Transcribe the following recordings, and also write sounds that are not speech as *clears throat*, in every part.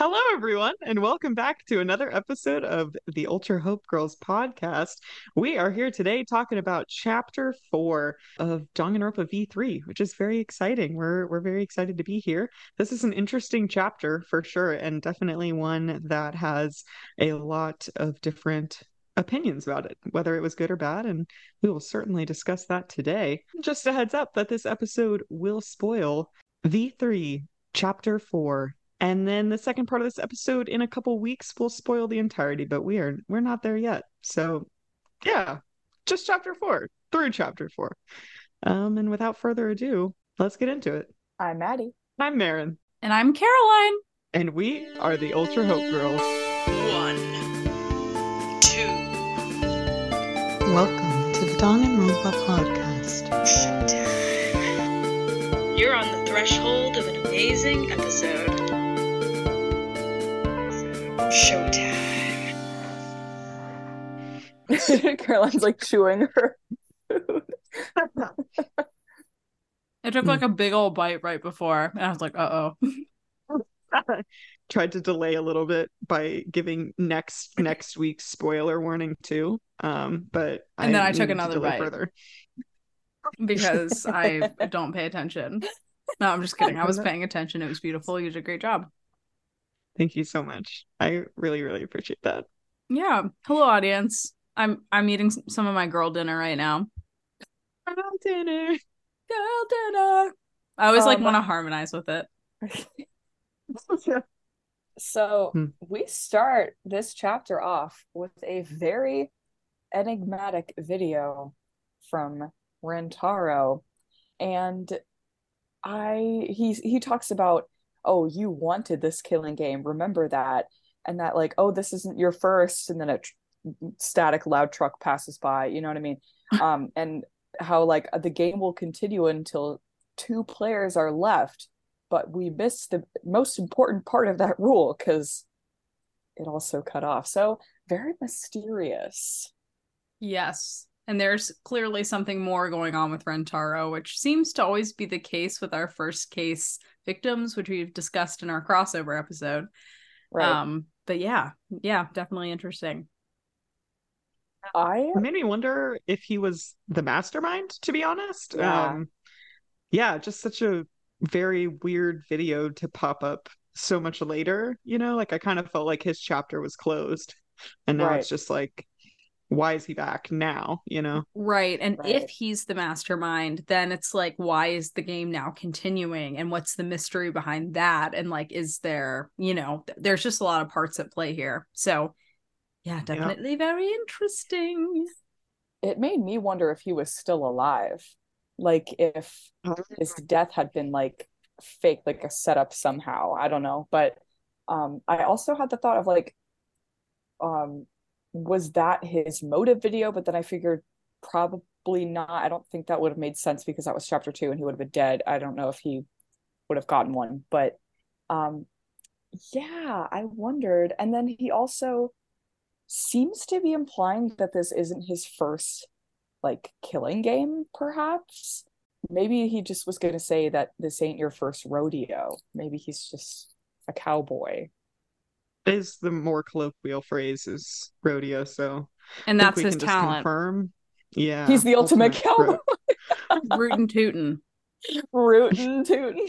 Hello, everyone, and welcome back to another episode of the Ultra Hope Girls podcast. We are here today talking about Chapter Four of Danganronpa V3, which is very exciting. We're we're very excited to be here. This is an interesting chapter for sure, and definitely one that has a lot of different opinions about it, whether it was good or bad, and we will certainly discuss that today. Just a heads up that this episode will spoil V3 Chapter 4 and then the second part of this episode in a couple weeks will spoil the entirety, but we are we're not there yet. So yeah, just chapter four, through chapter four. Um, and without further ado, let's get into it. I'm Maddie. I'm Marin. And I'm Caroline. And we are the Ultra Hope Girls. One, two. Welcome to the Danganronpa podcast. You're on the threshold of an amazing episode. Showtime. *laughs* Caroline's like chewing her. I took like a big old bite right before, and I was like, "Uh oh." *laughs* Tried to delay a little bit by giving next next week's spoiler warning too. Um, but And then I took needed to another bite. further. because I *laughs* don't pay attention. No, I'm just kidding. I was paying attention. It was beautiful. You did a great job. Thank you so much. I really really appreciate that. Yeah. Hello, audience. I'm I'm eating some of my girl dinner right now. Girl dinner. Girl dinner. I always like Um, want to harmonize with it. *laughs* So Hmm. we start this chapter off with a very enigmatic video from Rantaro. And I he's he talks about, oh, you wanted this killing game. Remember that. And that like, oh, this isn't your first, and then a tr- static loud truck passes by, you know what I mean? *laughs* Um, and how like the game will continue until two players are left but we missed the most important part of that rule because it also cut off. So very mysterious. Yes. And there's clearly something more going on with Rantaro, which seems to always be the case with our first case victims, which we've discussed in our crossover episode. Right. Um, but yeah, yeah, definitely interesting. I It made me wonder if he was the mastermind, to be honest. Yeah. Um, yeah, just such a very weird video to pop up so much later, you know? Like I kind of felt like his chapter was closed. And now Right. it's just like, why is he back now? You know? Right. And Right. if he's the mastermind, then it's like, why is the game now continuing? And what's the mystery behind that? And like, is there, you know, th- there's just a lot of parts at play here. So, yeah, definitely very interesting. it made me wonder if he was still alive. Like if his death had been like fake, like a setup somehow. I don't know. But um I also had the thought of like um was that his motive video? But then I figured probably not. I don't think that would have made sense because that was chapter two and he would have been dead. I don't know if he would have gotten one, but um yeah, I wondered. And then he also seems to be implying that this isn't his first like killing game, perhaps. Maybe he just was gonna say that this ain't your first rodeo. Maybe he's just a cowboy. Is the more colloquial phrase is rodeo, so And that's his can talent. confirm. Yeah. He's the ultimate cowboy. ro- *laughs* Rootin' tootin'. Rootin' tootin'.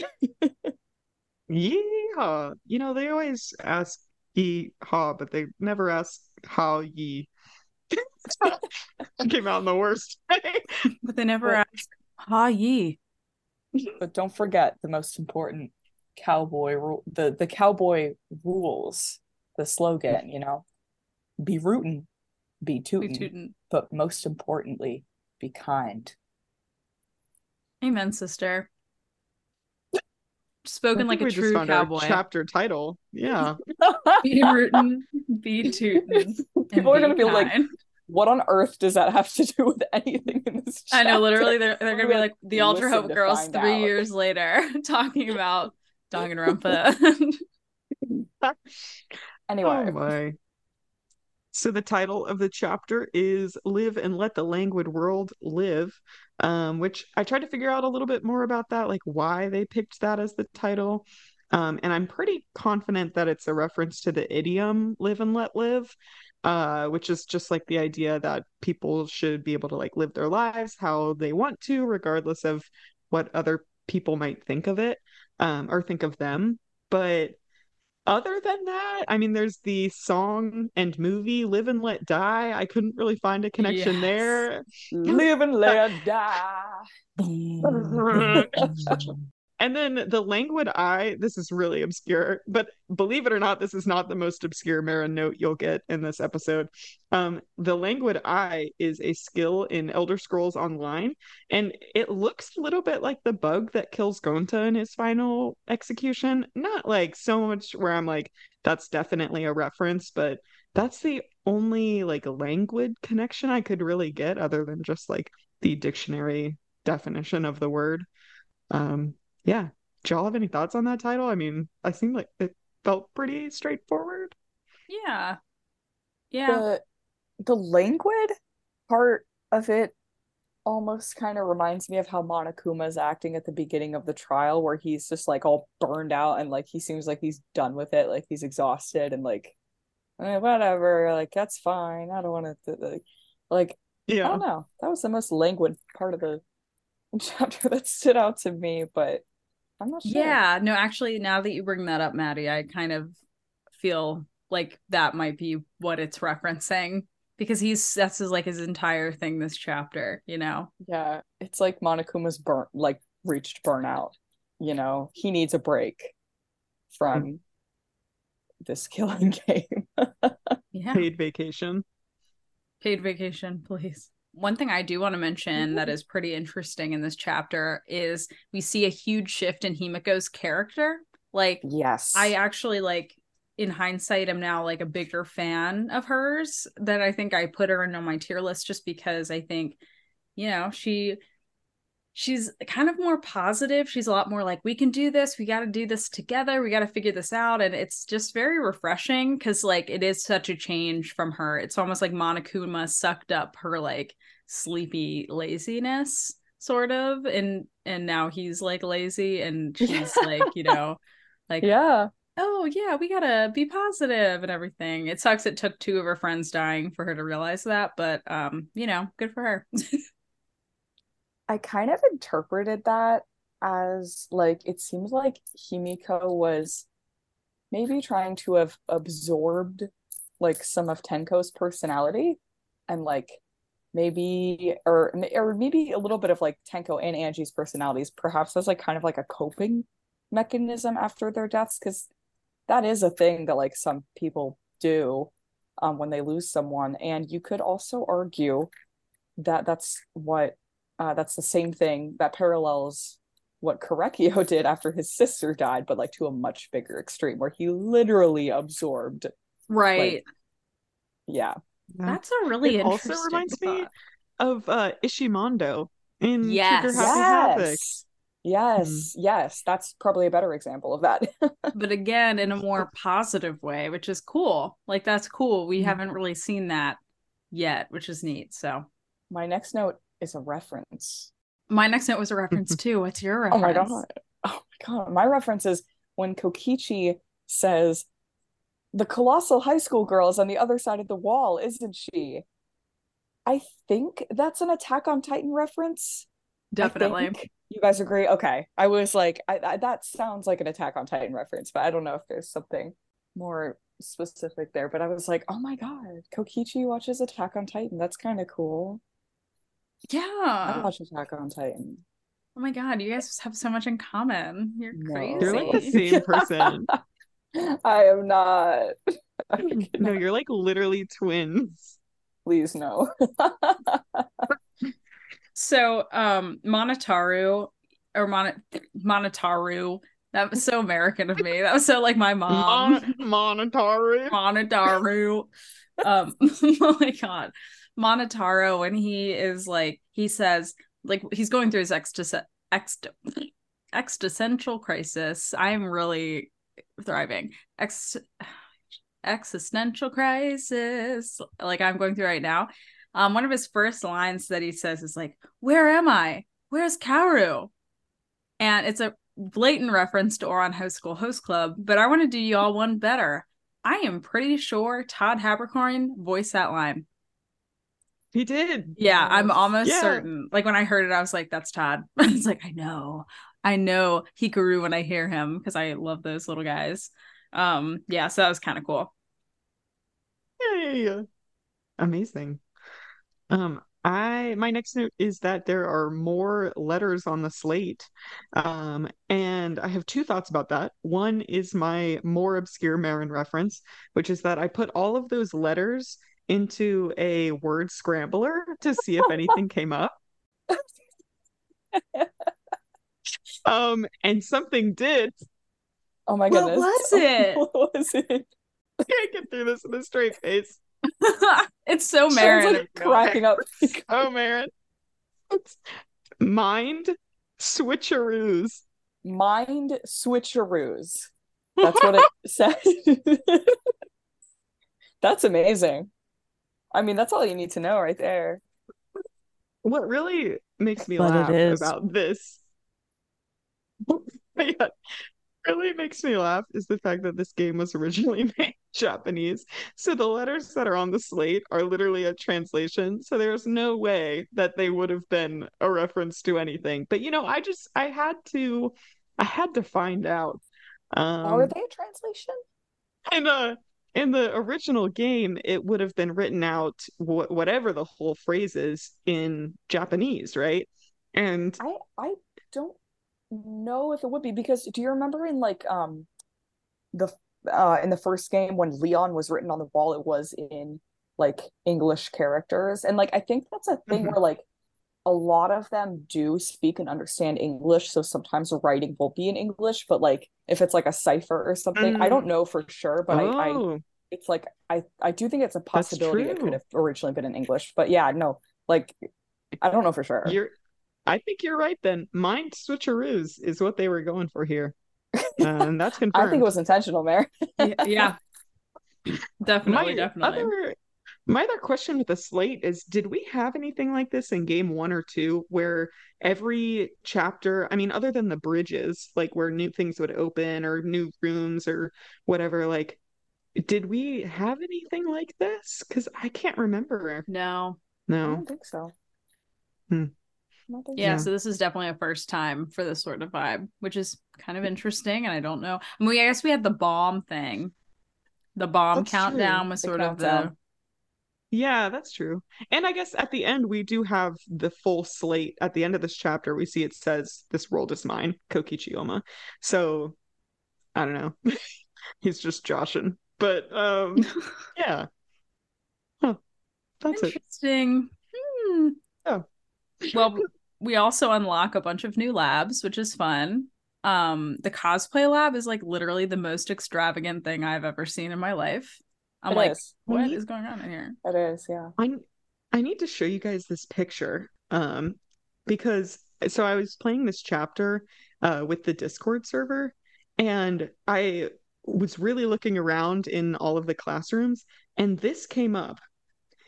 Yeehaw. You know, they always ask ye haw, but they never ask how ye. *laughs* Came out in the worst way. But they never But- ask, ha ye. But don't forget the most important cowboy rule the, the cowboy rules, the slogan, you know. Be rootin', be Be tootin', tootin'. but most importantly, be kind. Amen, sister. *laughs* Spoken like a we just true found our cowboy. chapter title. Yeah. *laughs* Be rootin', be tootin'. People are gonna be like, what on earth does that have to do with anything in this I know, literally, they're, they're gonna be like the Ultra Hope girls three out. years later *laughs* talking about Danganronpa. Anyway, Oh my. So the title of the chapter is Live and Let the Languid World Live, um, which I tried to figure out a little bit more about that, like why they picked that as the title. Um, and I'm pretty confident that it's a reference to the idiom live and let live, uh, which is just like the idea that people should be able to like live their lives how they want to, regardless of what other people might think of it um, or think of them. But other than that, I mean, there's the song and movie Live and Let Die. I couldn't really find a connection Yes. there. Live and let die. *laughs* *laughs* And then the languid eye, this is really obscure, but believe it or not, this is not the most obscure Marin note you'll get in this episode. Um, the languid eye is a skill in Elder Scrolls Online, and it looks a little bit like the bug that kills Gonta in his final execution. Not like so much where I'm like, that's definitely a reference, but that's the only like languid connection I could really get other than just like the dictionary definition of the word. Um, yeah. Do y'all have any thoughts on that title? I mean, I seem like it felt pretty straightforward. Yeah. Yeah. the the languid part of it almost kind of reminds me of how Monokuma's acting at the beginning of the trial where he's just like all burned out and like he seems like he's done with it like he's exhausted and like "Eh, whatever like that's fine I don't want to like, like I don't know that was the most languid part of the *laughs* chapter that stood out to me but I'm not sure Yeah, no, actually, now that you bring that up, Maddie, I kind of feel like that might be what it's referencing because he's that's his like his entire thing this chapter, you know. Yeah, it's like Monokuma's burnt, like reached burnout. You know, he needs a break from mm-hmm. this killing *laughs* game. Yeah. Paid vacation. Paid vacation, please. One thing I do want to mention that mm-hmm. is pretty interesting in this chapter is we see a huge shift in Himiko's character. Like Yes. I actually like in hindsight am now like a bigger fan of hers than I think I put her into my tier list just because I think you know she she's kind of more positive she's a lot more like we can do this we got to do this together we got to figure this out and it's just very refreshing cuz like it is such a change from her it's almost like Monokuma sucked up her like sleepy laziness sort of and and now he's like lazy and she's like you *laughs* know like yeah. oh yeah we gotta be positive and everything it sucks it took two of her friends dying for her to realize that but um you know good for her *laughs* I kind of interpreted that as like it seems like Himiko was maybe trying to have absorbed like some of Tenko's personality and like maybe or or maybe a little bit of like Tenko and Angie's personalities perhaps as like kind of like a coping mechanism after their deaths because that is a thing that like some people do um when they lose someone. And you could also argue that that's what uh, that's the same thing that parallels what Korekiyo *laughs* did after his sister died, but like to a much bigger extreme where he literally absorbed. right Yeah. that's a really It also interesting reminds me of uh Ishimondo in Yes. Trigger Happy Havoc. Yes. Yes. Yes. That's probably a better example of that. *laughs* but again in a more positive way which is cool like that's cool we Mhm. haven't really seen that yet which is neat so My next note is a reference. my next note was a reference *laughs* too what's your oh reference? Oh reference my god. Oh my god. My reference is when Kokichi says, The colossal high school girl is on the other side of the wall, isn't she? I think that's an Attack on Titan reference. Definitely. You guys agree? Okay. I was like, I, I that sounds like an Attack on Titan reference, but I don't know if there's something more specific there. But I was like, oh my god, Kokichi watches Attack on Titan. That's kind of cool. I yeah watch Attack on Titan. oh my god you guys have so much in common you're No. crazy You're like the same *laughs* person. I am not. *laughs* no, you're like literally twins. Please no. *laughs* So, um, Monotaru or Mon- Monotaru, that was so American of me. That was so like my mom. Mon- Monetary. Monotaru. Um, oh my god, Monotaro when he is like he says like he's going through his exist ext existential crisis. I'm really thriving. Ex existential crisis like I'm going through right now. Um, one of his first lines that he says is like, "Where am I? Where's Kaoru?" And it's a blatant reference to Ouran High School Host Club, but I want to do y'all one better. I am pretty sure Todd Haberkorn voiced that line. He did. Yeah, I'm almost Yeah. certain. Like when I heard it, I was like, "That's Todd." *laughs* I was like, "I know, I know Hikaru when I hear him because I love those little guys." Um, yeah, so that was kind of cool. Yeah, yeah, yeah. Amazing. Um, I my next note is that there are more letters on the slate. Um, and I have two thoughts about that. One is my more obscure Marin reference, which is that I put all of those letters into a word scrambler to see if anything came up. Um, and something did. Oh my goodness. *laughs* What was it? what was it? I can't get through this in a straight face. *laughs* it's so Sharon's Marin. like cracking up. *laughs* Oh man. Mind switcheroos. Mind switcheroos. That's what it said. that's amazing. I mean, that's all you need to know right there. What really makes me But laugh is. about this *laughs* yeah, really makes me laugh is the fact that this game was originally *laughs* made Japanese. So the letters that are on the slate are literally a translation. So there's no way that they would have been a reference to anything. But you know, I just I had to I had to find out. Are Um they a translation? in uh in the original game it would have been written out wh- whatever the whole phrase is in Japanese, right? And I I don't know if it would be because do you remember in like um the uh in the first game when Leon was written on the wall it was in like English characters and like I think that's a thing Mhm. where like a lot of them do speak and understand English so sometimes writing will be in English but like if it's like a cipher or something I don't mm. know for sure but I, I oh, it's like I I do think it's a possibility it true. could have originally been in English but yeah no like I don't know for sure you're I think you're right then. Mind switcheroos is what they were going for here. And that's confirmed. *laughs* I think it was intentional Mary yeah, yeah. *laughs* definitely, my definitely. Other, my other question with the slate is did we have anything like this in game one or two where every chapter, I mean, other than the bridges, like where new things would open or new rooms or whatever, like, did we have anything like this? Because I can't remember. No, I No. don't think so. Hmm. I don't think yeah, Yeah. so this is definitely a first time for this sort of vibe, which is kind of interesting. And I don't know. I mean, I guess we had the bomb thing. The bomb That's true. countdown was The sort of the countdown. Yeah, that's true. And I guess at the end, we do have the full slate. At the end of this chapter, we see it says, This world is mine, Kokichiyama. So I don't know. *laughs* He's just joshing. But um *laughs* yeah. Huh. That's it. interesting. Hmm. Oh. well, *laughs* we also unlock a bunch of new labs, which is fun. Um, the cosplay lab is like literally the most extravagant thing I've ever seen in my life. I'm It like, is. what Mhm. is going on in here? It is, yeah. I I need to show you guys this picture um because so I was playing this chapter uh with the Discord server and I was really looking around in all of the classrooms and this came up.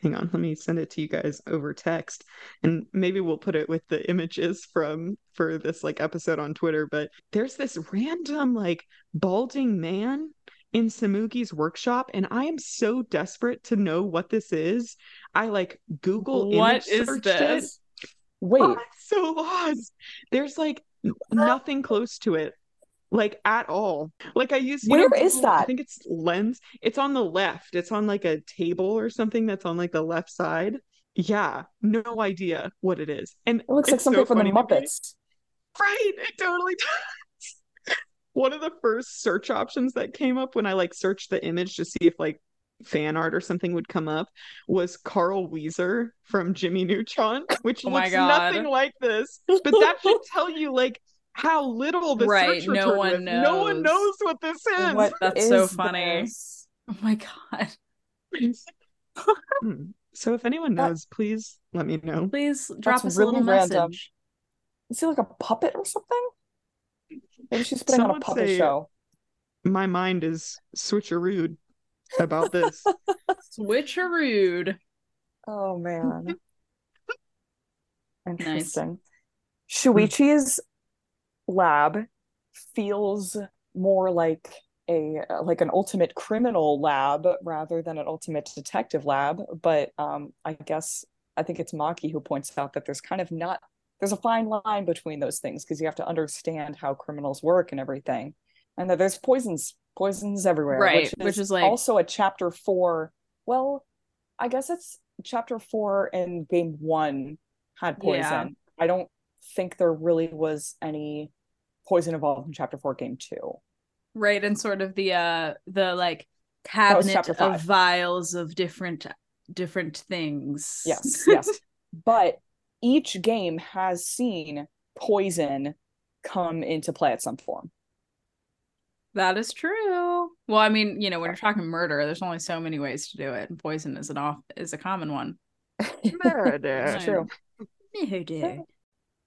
Hang on, let me send it to you guys over text and maybe we'll put it with the images from for this like episode on Twitter, but there's this random like balding man in Tsumugi's workshop and I am so desperate to know what this is. I like Google What image is searched this? Wait, oh, I'm so lost. There's like nothing close to it, like at all. Like I use, you know, Where is Google- I think it's Lens. It's on the left. It's on like a table or something that's on like the left side. Yeah, no idea what it is. And it looks like it's so something from the funny. Muppets. Right, it totally does. One of the first search options that came up when I like searched the image to see if like fan art or something would come up was Carl Wheezer from Jimmy Neutron, which Oh looks God. nothing like this. But that should *laughs* tell you like how little the Right, search no return one is. No one knows. knows what this is. What That's so funny. this? Oh my god. Hmm. So if anyone That- knows, please let me know. Please drop That's us a little random. message. Is he like a puppet or something? Maybe she's putting Some on a would puppet say- show. My mind is switcherooed about this. *laughs* Switcherood. Oh man. Interesting. Shuichi's lab feels more like a like an ultimate criminal lab rather than an ultimate detective lab but um i guess i think it's maki who points out that there's kind of not there's a fine line between those things because you have to understand how criminals work and everything and that there's poisons poisons everywhere Right, which is, which is like- also a chapter four well i guess it's chapter four and game one had poison Yeah. i don't think there really was any poison involved in chapter four game two right and sort of the uh the like cabinet of vials of different different things Yes, yes. *laughs* but each game has seen poison come into play at some form. that is true well i mean you know when you're talking murder there's only so many ways to do it and poison is an off is a common one Murder. *laughs* It's true. Murder.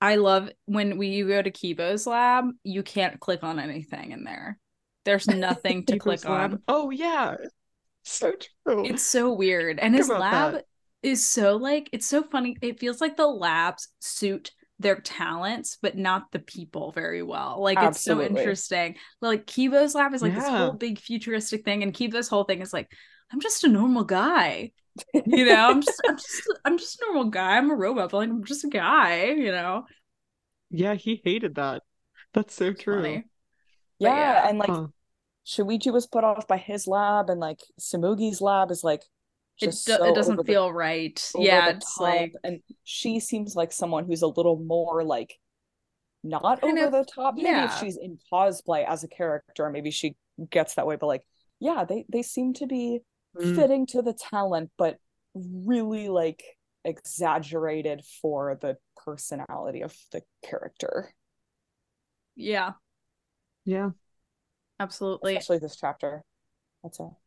I love when we you go to Kibo's lab, you can't click on anything in there. There's *laughs* nothing to click lab. on. Oh yeah. So true. It's so weird. And Think his lab that. Is so like it's so funny. It feels like the labs suit their talents, but not the people very well. Like it's so interesting. Like Kibo's lab is like this whole big futuristic thing, and Kibo's whole thing is like, I'm just a normal guy. You know, I'm just I'm just I'm just a normal guy. I'm a robot, but like I'm just a guy, you know. yeah, he hated that. That's so true. Funny. Yeah, yeah. and like Huh. Shuichi was put off by his lab, and like Tsumugi's lab is like It, do- so it doesn't over the- feel right. over Yeah, it's top, like and she seems like someone who's a little more like not over of- the top. Maybe yeah. if she's in cosplay as a character, maybe she gets that way. But like, yeah, they they seem to be Mm. fitting to the talent, but really like exaggerated for the personality of the character, yeah, Yeah. absolutely. especially this chapter. That's all.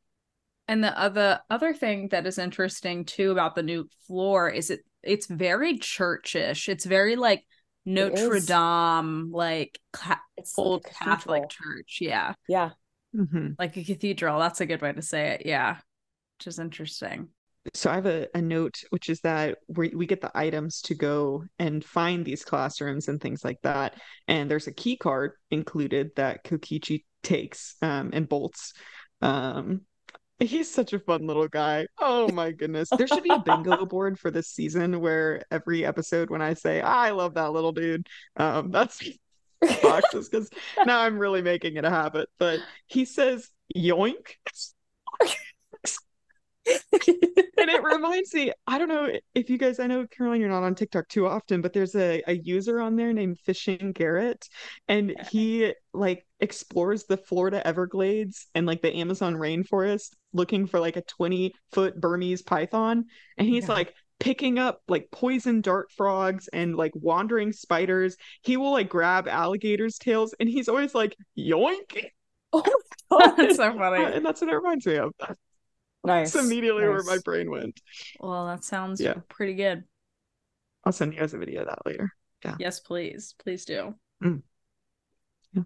And the other other thing that is interesting too about the new floor is it it's very churchish. It's very like Notre. Dame, like ca- It's like old Catholic church. Yeah, Yeah. hmm like a cathedral. That's a good way to say it. Yeah, which is interesting. So I have a, a note, which is that we we get the items to go and find these classrooms and things like that. And there's a key card included that Kokichi takes um, and bolts. Um, he's such a fun little guy. Oh my goodness. There should be a bingo *laughs* board for this season where every episode when I say, I love that little dude, um, that's *laughs* boxes because now I'm really making it a habit. But he says yoink. *laughs* and it reminds me, I don't know if you guys, I know Caroline, you're not on TikTok too often, but there's a, a user on there named Fishing Garrett, and he like explores the Florida Everglades and like the Amazon rainforest looking for like a 20 foot Burmese python. And he's Yeah. like picking up like poison dart frogs and like wandering spiders. He will like grab alligators' tails and he's always like, yoink. oh my *laughs* God. That's so funny. And that's what it reminds me of. Nice. That's immediately where my brain went. Well, that sounds Yeah. pretty good. I'll send you guys a video of that later. Yeah. Yes, please, please do. Mm. Yeah.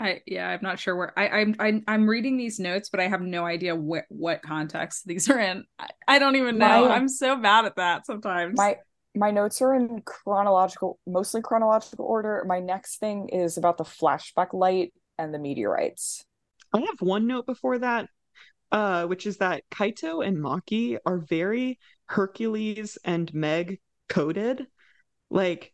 I yeah, I'm not sure where I I'm I'm, I'm reading these notes, but I have no idea what what context these are in. I, I don't even know. My- I'm so bad at that sometimes. My my notes are in chronological, mostly chronological order. My next thing is about the flashback light and the meteorites. I have one note before that, uh, which is that Kaito and Maki are very Hercules and Meg coded. Like,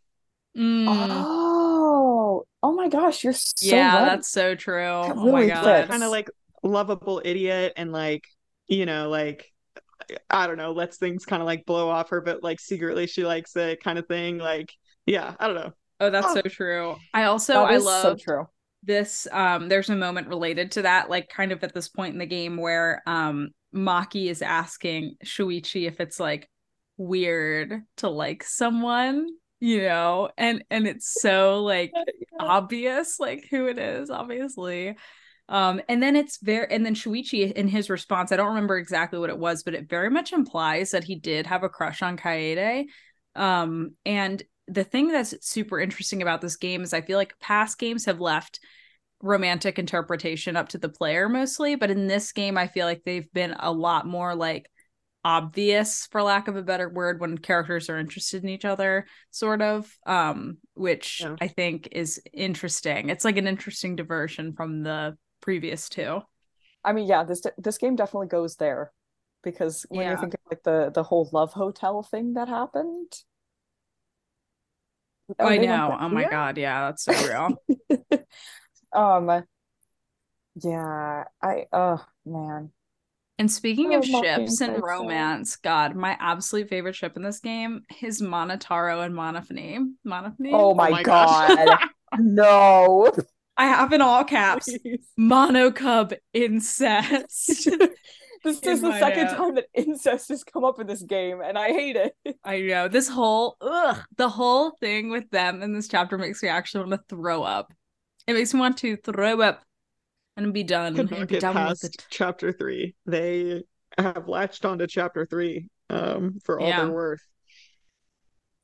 Mm, Oh, oh my gosh, you're so yeah, right. that's so true. That oh my really god. kind of like lovable idiot and like, you know, like I don't know, lets things kind of like blow off her, but like secretly she likes it kind of thing. Like, yeah, I don't know. Oh, that's Oh. so true. I also That I love so true. This um there's a moment related to that like kind of at this point in the game where um Maki is asking Shuichi if it's like weird to like someone you know? And and it's so like *laughs* obvious like who it is obviously. Um and then it's very and then Shuichi in his response I don't remember exactly what it was but it very much implies that he did have a crush on Kaede. Um and the thing that's super interesting about this game is I feel like past games have left romantic interpretation up to the player mostly, but in this game I feel like they've been a lot more like obvious for lack of a better word when characters are interested in each other sort of um which Yeah. i think is interesting it's like an interesting diversion from the previous two I mean, yeah, this this game definitely goes there because when Yeah. you think of like the the whole love hotel thing that happened. Oh, i know. oh my Yeah. god. Yeah that's so real. *laughs* Um, yeah, I oh man, and speaking Oh, of ships and romance god my absolute favorite ship in this game is monotaro and Monophanie Monophanie oh my, my god, *laughs* no. i have in all caps monocub incest *laughs* This is the second note. time that incest has come up in this game, and I hate it. *laughs* I know this whole ugh, the whole thing with them in this chapter makes me actually want to throw up. It makes me want to throw up and be done Could and not be get done past with it. chapter three. They have latched onto chapter three um for all Yeah. their worth.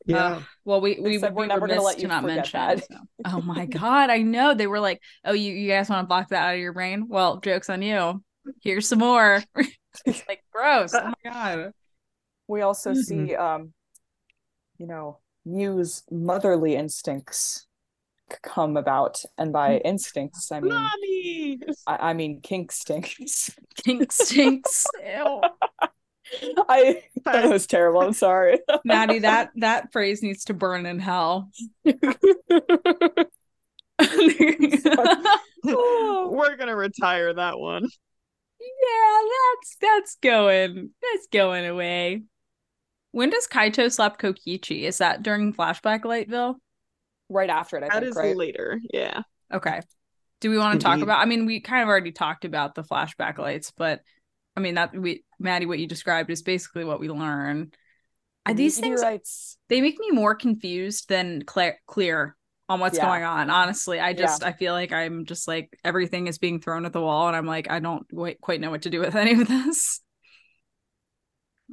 Yeah. Ugh, well, we we said, would "We're never gonna remiss let to you not mention. that. so. Oh my god, I know they were like, "Oh, you you guys want to block that out of your brain?" Well, jokes on you. Here's some more. *laughs* it's like gross. Oh my god. We also Mhm. see, um, you know, Mew's motherly instincts come about, and by instincts, I mean, Mommy! I, I mean kink stinks. *laughs* Kink stinks. Ew. *laughs* I that was terrible. I'm sorry. Maddie, that that phrase needs to burn in hell. We're gonna retire that one. Yeah, that's that's going that's going away. When does Kaito slap Kokichi? Is that during flashback Lightville? right after it, I That think, is right? later. Yeah. Okay. Do we want to talk about I mean we kind of already talked about the flashback lights, but I mean that we Maddie, what you described is basically what we learn. Uh, These things Meteorites. they make me more confused than clear clear on what's Yeah. going on. Honestly, I just I feel like I'm just like everything is being thrown at the wall, and I'm like I don't quite know what to do with *laughs* any of this.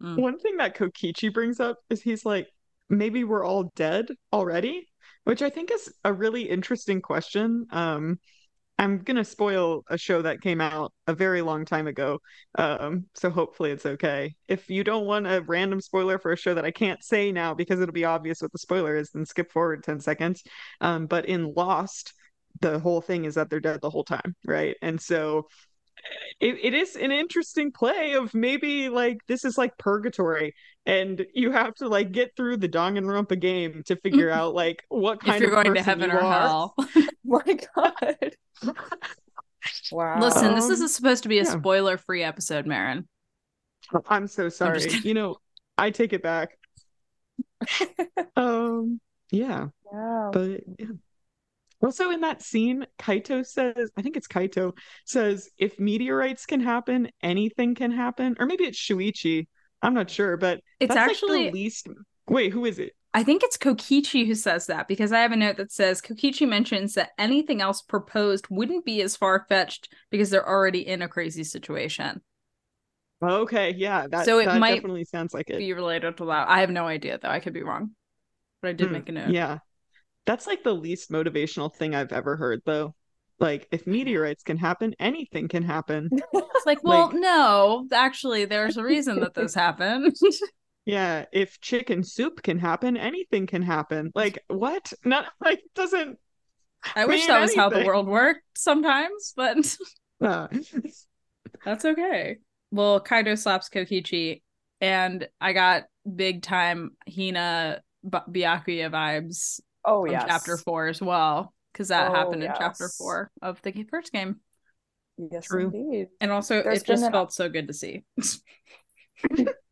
Mm. One thing that Kokichi brings up is he's like, maybe we're all dead already, which I think is a really interesting question. Um, I'm gonna spoil a show that came out a very long time ago, um, so hopefully it's okay. If you don't want a random spoiler for a show that I can't say now because it'll be obvious what the spoiler is, then skip forward 10 seconds. Um, but in Lost, the whole thing is that they're dead the whole time, right? And so it, it is an interesting play of maybe like this is like purgatory and you have to like get through the Danganronpa game to figure *laughs* out like what kind If you're of going to heaven or are. hell. *laughs* *laughs* My God. Wow. Listen, this is supposed to be a yeah. spoiler-free episode, Marin. I'm so sorry. kidding. You know, I take it back. um yeah, Yeah. but yeah. Also in that scene, Kaito says, I think it's Kaito says, if meteorites can happen, anything can happen. Or maybe it's Shuichi. I'm not sure, but It's that's actually like the least wait, who is it? I think it's Kokichi who says that because I have a note that says Kokichi mentions that anything else proposed wouldn't be as far fetched because they're already in a crazy situation. Okay, yeah, that, So it that might definitely sounds like it. Be related to that. I have no idea though. I could be wrong, but I did Hmm, make a note. Yeah. That's like the least motivational thing I've ever heard, though. Like, if meteorites can happen, anything can happen. *laughs* It's like, well, Like- no, actually, there's a reason that this happened. *laughs* Yeah, if chicken soup can happen, anything can happen. Like, what? Not *laughs* like doesn't. I wish that was how the world worked sometimes, but Uh, that's okay. Well, Kaito slaps Kokichi, and I got big time Hina B- Byakuya vibes Oh from yes. chapter four as well, because that Oh, happened in chapter four of the first game. Yes, True. indeed. And also, There's it just an- felt so good to see. *laughs*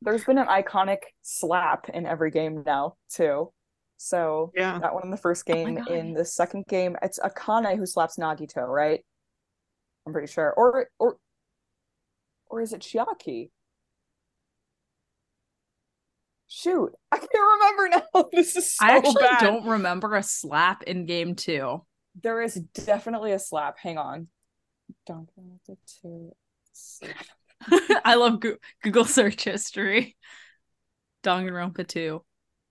There's been an iconic slap in every game now too. So yeah. that one in the first Oh game. God. in the second game, it's Akane who slaps Nagito, right? I'm pretty sure. Or or or is it Chiaki? Shoot, I can't remember now. *laughs* This is so I actually bad. don't remember a slap in game two. There is definitely a slap. Hang on. Don't want it to slap. I love Goo- Google search history. Danganronpa 2.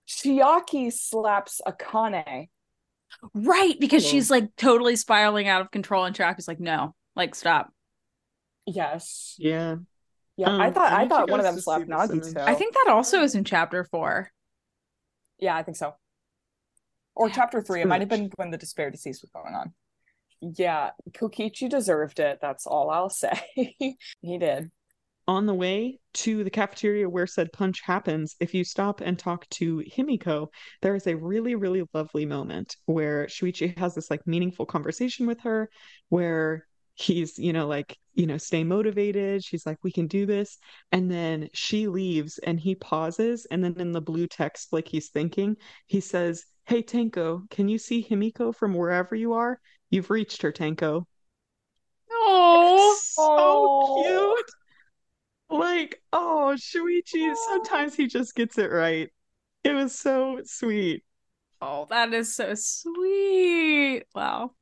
Chiaki slaps Akane. Right, because Oh. she's like totally spiraling out of control, and Track is like, no, like, stop. Yes. Yeah. Yeah, I Um, thought I I thought one of them to slapped see this Nagi too. I think that also is in chapter four. Yeah, I think so. Or Yeah, chapter three. It might have been when the despair disease was going on. Yeah, Kokichi deserved it. That's all I'll *laughs* say. he did. On the way to the cafeteria where said punch happens, if you stop and talk to Himiko, there is a really, really lovely moment where Shuichi has this like meaningful conversation with her where he's, you know, like, you know, stay motivated. She's like, we can do this. And then she leaves and he pauses. And then in the blue text, like he's thinking, he says, Hey, Tenko can you see Himiko from wherever you are? You've reached her, Tenko Oh, so cute. Like, oh, Shuichi, sometimes he just gets it right. It was so sweet. oh, that is so sweet. Wow.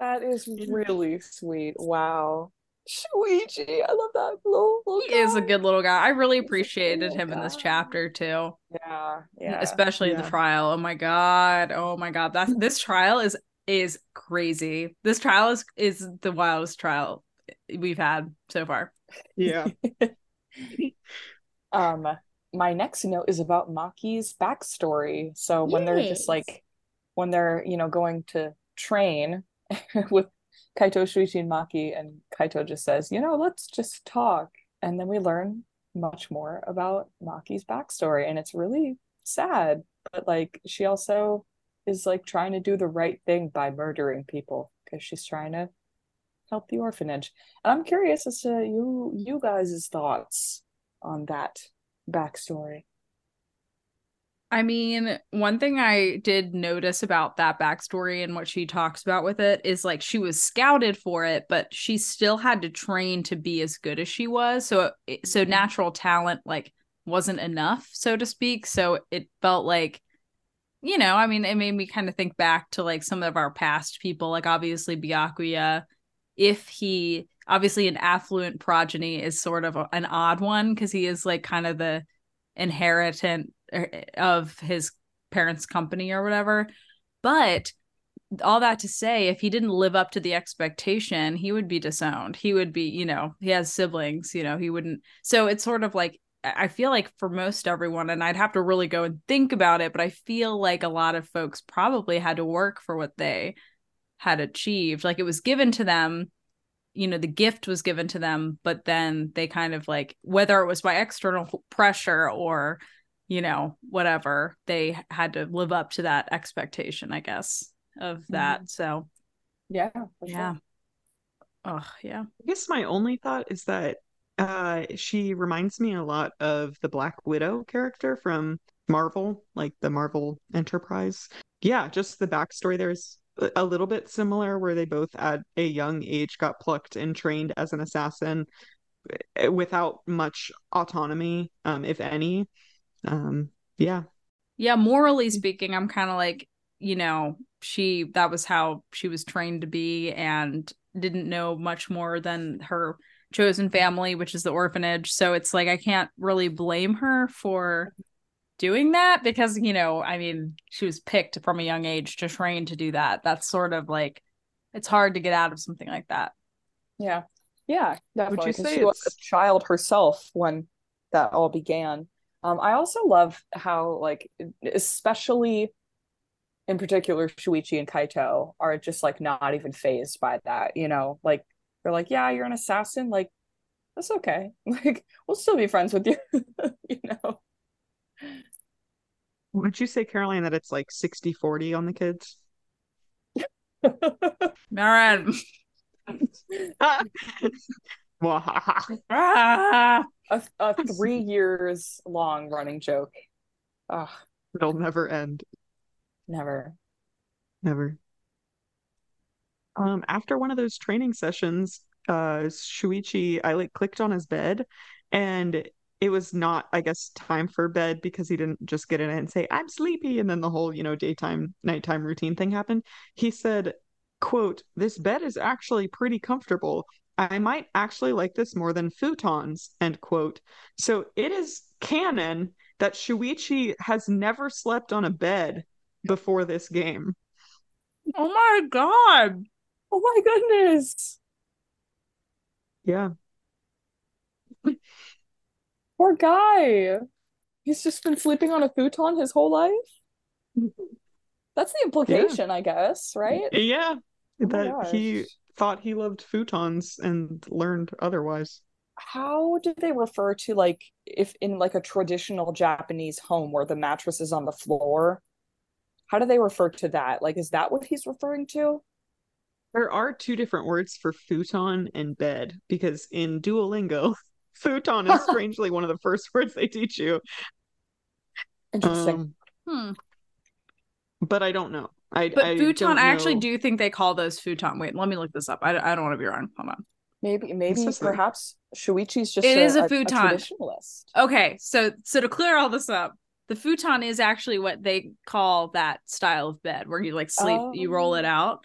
That is is. really sweet. Wow. Shuichi, I love that little, little He is a good little guy. I really He's a good appreciated little him in this chapter too. Yeah, yeah. especially the trial. Oh my god. Oh my god. That's this trial is is crazy. This trial is is the wildest trial we've had so far. Yeah. *laughs* Um, my next note is about Maki's backstory. So when they're just like when they're, you know, going to train *laughs* with Kaito, Shuichi, and Maki, and Kaito just says, you know, let's just talk. And then we learn much more about Maki's backstory, and it's really sad. But like she also is like trying to do the right thing by murdering people because she's trying to help the orphanage. And I'm curious as to you you guys' thoughts on that backstory. I mean, one thing I did notice about that backstory and what she talks about with it is like she was scouted for it, but she still had to train to be as good as she was. So, so Mhm. natural talent like wasn't enough, so to speak. So it felt like, you know, I mean, it made me kind of think back to like some of our past people, like obviously Byakuya. If he obviously an affluent progeny is sort of an odd one because he is like kind of the inheritant er, Er, of his parents' company or whatever. But all that to say, if he didn't live up to the expectation, he would be disowned. He would be, you know, he has siblings, you know, he wouldn't. So it's sort of like, I I feel like for most everyone, and I'd have to really go and think about it, but I feel like a lot of folks probably had to work for what they had achieved. Like it was given to them, you know, the gift was given to them, but then they kind of like, whether it was by external pressure or, you know, whatever, they had to live up to that expectation, I guess, of that. So, Yeah, for yeah. sure. Oh, yeah. I guess my only thought is that uh she reminds me a lot of the Black Widow character from Marvel, like the Marvel Enterprise. Yeah, just the backstory there's a- a little bit similar where they both at a young age got plucked and trained as an assassin eh, without much autonomy, um, if any. Um, yeah. Yeah, morally speaking, I'm kind of like, you know, she that was how she was trained to be and didn't know much more than her chosen family, which is the orphanage. So it's like I can't really blame her for doing that because, you know, I mean, she was picked from a young age to train to do that. That's sort of like it's hard to get out of something like that. Yeah. Yeah, definitely. you say she was a child herself when that all began. Um, I also love how, like, especially in particular, Shuichi and Kaito are just like not even phased by that, you know, like they're like, yeah, you're an assassin, like that's okay. *laughs* Like we'll still be friends with you, *laughs* you know. Would you say, Caroline, that it's like 60 40 on the kids? *laughs* All right. *laughs* A, a *laughs* three years long running joke. Ugh, It'll never end. never. Never. Um, after one of those training sessions, uh, Shuichi, I like clicked on his bed and it was not, I guess, time for bed because he didn't just get in and say, I'm sleepy. And then the whole, you know, daytime, nighttime routine thing happened. He said, quote, this bed is actually pretty comfortable. I might actually like this more than futons, end quote. So it is canon that Shuichi has never slept on a bed before this game. Oh my god. Oh my goodness. Yeah. Poor guy. He's just been sleeping on a futon his whole life. *laughs* That's the implication, I guess, right? Yeah, Oh that he thought he loved futons and learned otherwise. How do they refer to like if in like a traditional Japanese home where the mattress is on the floor? How do they refer to that? Like, is that what he's referring to? There are two different words for futon and bed because in Duolingo, *laughs* futon is *laughs* strangely one of the first words they teach you. Interesting. Um, Hmm. but I don't know. I But I futon, I actually know. do think they call those futon. Wait, let me look this up. I, I don't want to be wrong. Hold on. maybe, maybe, perhaps Shuichi's just It a, is a a- a futon. traditionalist. Okay, so so to clear all this up, the futon is actually what they call that style of bed where you like sleep, you roll it Oh. out.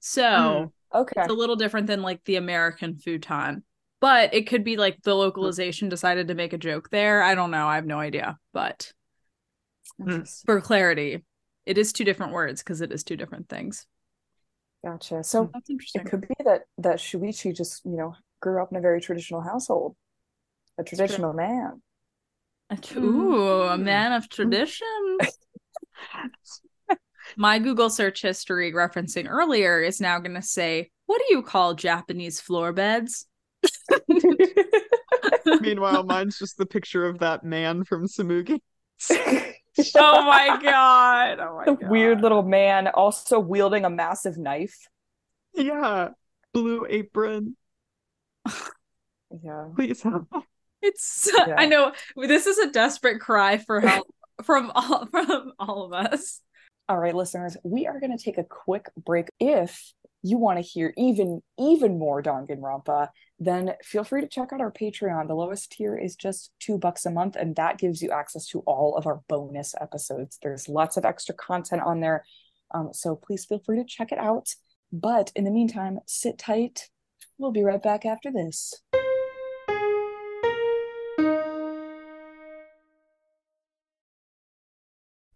So Mm. Okay. it's a little different than like the American futon. But it could be like the localization decided to make a joke there. I don't know. I have no idea. But for clarity, it is two different words because it is two different things. Gotcha. So That's interesting. it could be that that Shuichi just, you know, grew up in a very traditional household, a traditional man. a Ooh, a Mhm. man of tradition. My Google search history referencing earlier is now going to say, What do you call Japanese floor beds? *laughs* Meanwhile, mine's just the picture of that man from Tsumugi. *laughs* *laughs* Oh my God. Oh my The God. weird little man also wielding a massive knife. Yeah, blue apron. Yeah. Please help. It's, Yeah. I know this is a desperate cry for help from all, *laughs* from all of us. All right, listeners, we are going to take a quick break. If you want to hear even even more Danganronpa, then feel free to check out our Patreon. The lowest tier is just two bucks a month, and that gives you access to all of our bonus episodes. There's lots of extra content on there, um, so please feel free to check it out. But in the meantime, sit tight. We'll be right back after this.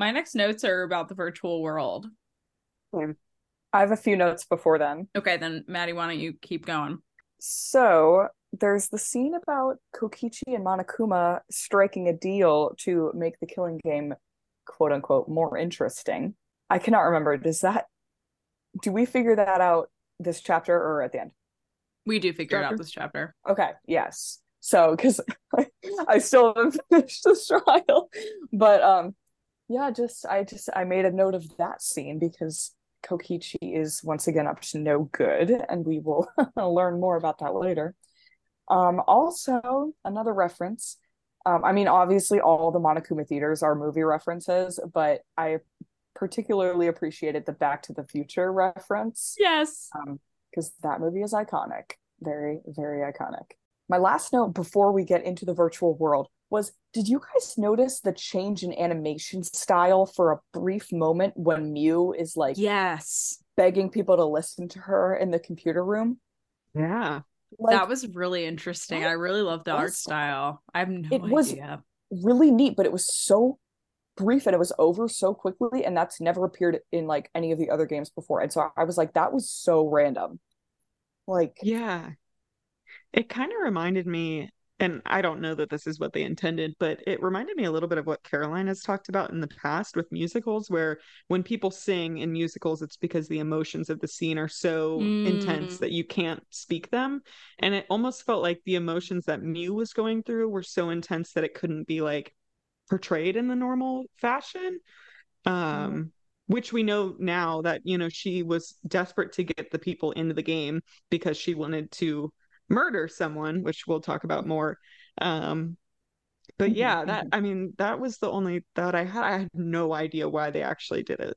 My next notes are about the virtual world. I have a few notes before then. Okay, then Maddie, why don't you keep going? So there's the scene about Kokichi and Monokuma striking a deal to make the killing game quote unquote more interesting. I cannot remember. Does that do we figure that out this chapter or at the end? We do figure it out this chapter. Okay, yes. So because *laughs* I still haven't *laughs* finished this trial. But um yeah, just I just I made a note of that scene because Kokichi is once again up to no good, and we will *laughs* learn more about that later. Um, also, another reference. Um, I mean, obviously, all the Monokuma theaters are movie references, but I particularly appreciated the Back to the Future reference Yes. because that movie is iconic. Very, very iconic. My last note before we get into the virtual world was Did you guys notice the change in animation style for a brief moment when Miu is like Yes. begging people to listen to her in the computer room? Yeah. Like, that was really interesting. I really love the art style. I have no It was- really neat, but it was so brief and it was over so quickly, and that's never appeared in like any of the other games before. And so I was like, that was so random. Like, Yeah. It kind of reminded me and I don't know that this is what they intended, but it reminded me a little bit of what Caroline has talked about in the past with musicals, where when people sing in musicals, it's because the emotions of the scene are so mm. intense that you can't speak them. And it almost felt like the emotions that Miu was going through were so intense that it couldn't be like portrayed in the normal fashion. Um, mm. Which we know now that, you know, she was desperate to get the people into the game because she wanted to murder someone, which we'll talk about more. Um, but yeah, that I mean, that was the only thought I had. I had no idea why they actually did it.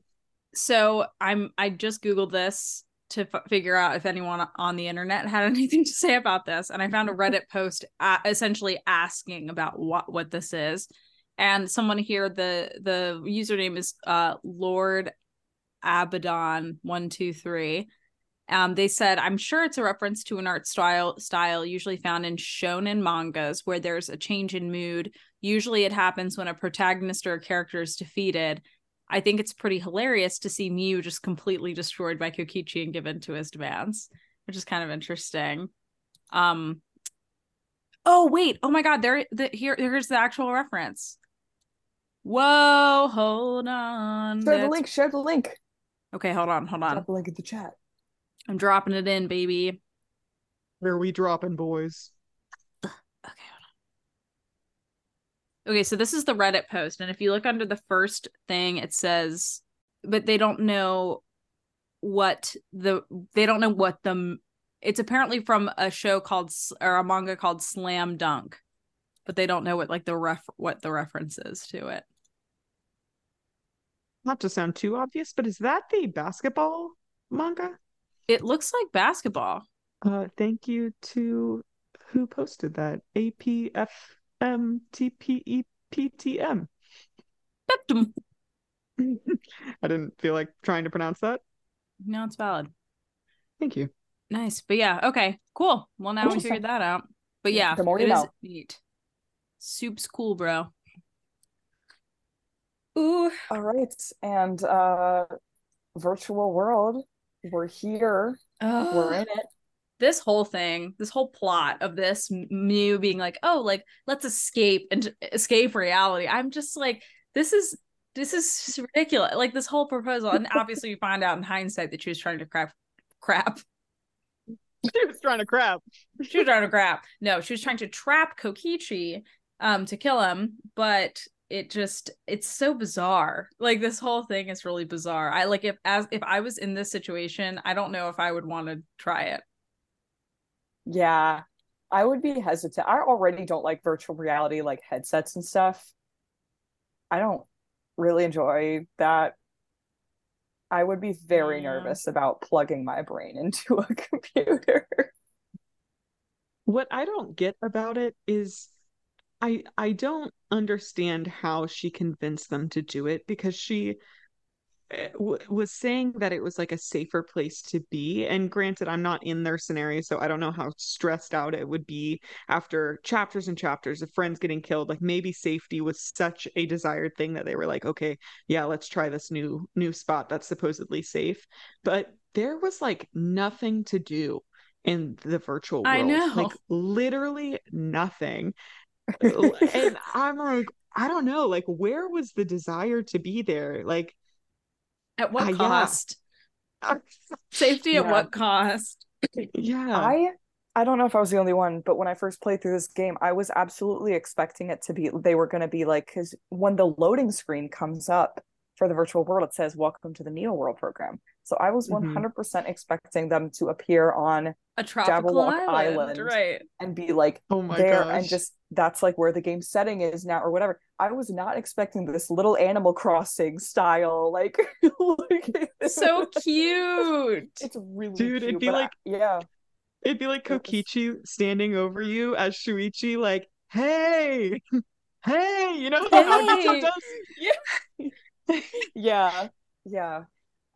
So I'm I just googled this to f- figure out if anyone on the internet *laughs* had anything to say about this, and I found a Reddit *laughs* post uh, essentially asking about what what this is. And someone here, the the username is uh Lord Abaddon one two three um, they said, I'm sure it's a reference to an art style style usually found in shonen mangas where there's a change in mood. Usually it happens when a protagonist or a character is defeated. I think it's pretty hilarious to see Miu just completely destroyed by Kokichi and given to his demands, which is kind of interesting. Um Oh wait, oh my god, there the here here's the actual reference. Whoa, hold on. Share the link, share the link. Okay, hold on, hold on. Drop the link in the chat. I'm dropping it in, baby. Where are we dropping, boys? Okay, Okay, so this is the Reddit post, and if you look under the first thing, it says, but they don't know what the they don't know what the it's apparently from a show called or a manga called Slam Dunk, but they don't know what like the ref what the reference is to it. Not to sound too obvious, but is that the basketball manga? It looks like basketball. Uh, thank you to who posted that. APFMTPEPTM. Peptum. *laughs* I didn't feel like trying to pronounce that. No, it's valid. Thank you. Nice. But yeah, okay, cool. Well, now we figured that out. But yeah, the more you know. neat. Soup's cool, bro. Ooh. All right. And uh virtual world we're here. Oh, we're in it. This whole thing, this whole plot of this Miu being like, oh, like let's escape and escape reality. I'm just like, this is this is ridiculous. Like this whole proposal, and obviously you find out in hindsight that she was trying to crap crap. *laughs* She was trying to crap. she was trying to crap. No, she was trying to trap Kokichi um to kill him, but it just it's so bizarre. Like this whole thing is really bizarre. I like if as if i was in this situation i don't know if i would want to try it. Yeah. I would be hesitant. I already don't like virtual reality like headsets and stuff. I don't really enjoy that. I would be very yeah. nervous about plugging my brain into a *laughs* computer. What i don't get about it is I I don't understand how she convinced them to do it because she eh, w- was saying that it was like a safer place to be and granted I'm not in their scenario so I don't know how stressed out it would be after chapters and chapters of friends getting killed like maybe safety was such a desired thing that they were like okay yeah let's try this new new spot that's supposedly safe but there was like nothing to do in the virtual world. I know. Like literally nothing *laughs* and I'm like, I don't know, like where was the desire to be there? Like at what uh, cost? Yeah. Safety yeah. at what cost? Yeah. I I don't know if I was the only one, but when I first played through this game, I was absolutely expecting it to be they were going to be like cuz when the loading screen comes up for the virtual world it says welcome to the Neo World program. So I was mm-hmm. 100% expecting them to appear on a tropical island, island, right? And be like oh my there gosh. and just that's like where the game setting is now or whatever. I was not expecting this little Animal Crossing style like, *laughs* like so *laughs* cute. It's really dude. Cute, it'd be like I, yeah, it'd be like Kokichi standing over you as Shuichi, like, hey, hey, you know, *laughs* hey. Yeah, yeah, yeah.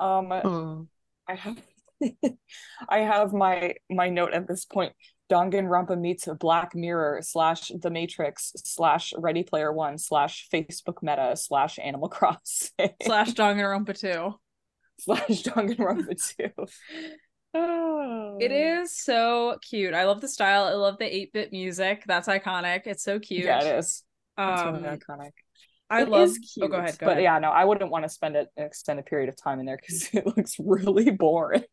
Um, oh. I have *laughs* I have my my note at this point. Danganronpa meets Black Mirror slash The Matrix slash Ready Player One slash Facebook Meta slash Animal *laughs* Crossing slash *laughs* Danganronpa Two slash Danganronpa Two. It is so cute. I love the style. I love the 8-bit music. That's iconic. It's so cute. Yeah, it is. It's Um, really iconic. I It love. is Oh, go ahead. Go but ahead. yeah, no, I wouldn't want to spend a- an extended period of time in there because *laughs* it looks really boring.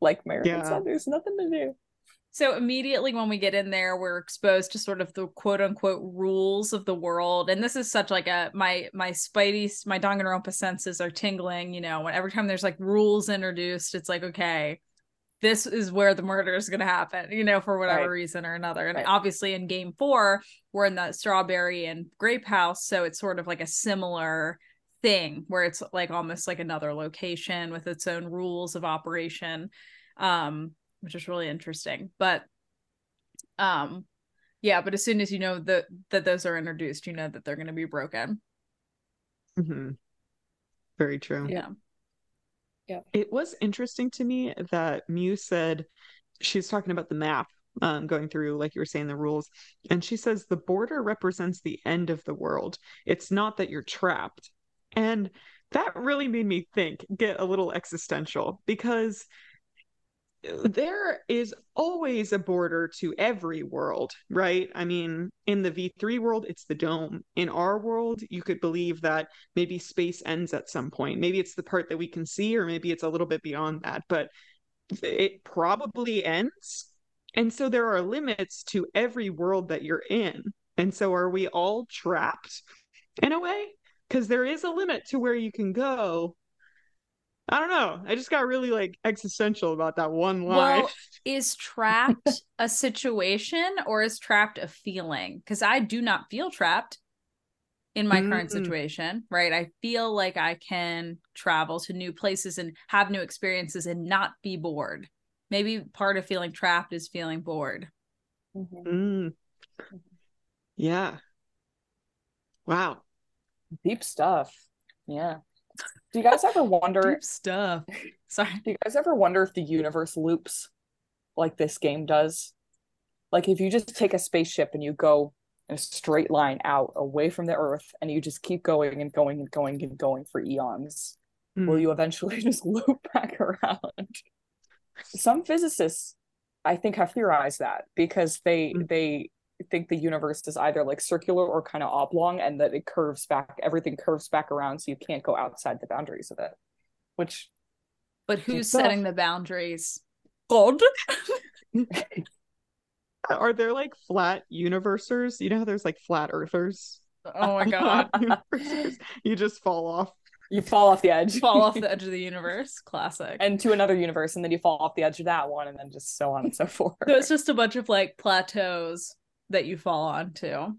like Mary Yeah. said, there's nothing to do. So immediately when we get in there, we're exposed to sort of the quote unquote rules of the world. And this is such like a my my spidey my Danganronpa senses are tingling, you know, when every time there's like rules introduced, it's like, okay, this is where the murder is gonna happen, you know, for whatever Right. reason or another. And Right. obviously in game four, we're in the strawberry and grape house, so it's sort of like a similar thing where it's like almost like another location with its own rules of operation. Um which is really interesting. But um yeah, but as soon as you know that that those are introduced, you know that they're going to be broken. Mhm. Very true. Yeah. It was interesting to me that Miu said she's talking about the map, um, going through, like you were saying, the rules. And she says the border represents the end of the world. It's not that you're trapped. And that really made me think, get a little existential, because there is always a border to every world, right? I mean, in the V3 world, it's the dome. In our world, you could believe that maybe space ends at some point. Maybe it's the part that we can see, or maybe it's a little bit beyond that, but it probably ends. And so there are limits to every world that you're in. And so are we all trapped in a way? Because there is a limit to where you can go. I don't know. I just got really like existential about that one line. Well, is trapped a situation or is trapped a feeling? Because I do not feel trapped in my current Mm. situation, right? I feel like I can travel to new places and have new experiences and not be bored. Maybe part of feeling trapped is feeling bored. Mm. Yeah. Wow. Deep stuff. Yeah. Do you guys ever wonder? Deep stuff. Sorry. Do you guys ever wonder if the universe loops like this game does? Like if you just take a spaceship and you go in a straight line out away from the Earth and you just keep going and going and going and going for eons, will Mm. you eventually *laughs* just loop back around? Some physicists, I think, have theorized that because they Mm. they think the universe is either like circular or kind of oblong and that it curves back everything curves back around so you can't go outside the boundaries of it which But who's setting the boundaries? God. *laughs* Are there like flat universers? You know how there's like flat earthers? Oh my *laughs* god. *laughs* You just fall off. you fall off the edge Fall off the edge of the universe. Classic. and to another universe and then you fall off the edge of that one and then just so on and so forth So it's just a bunch of like plateaus that you fall onto.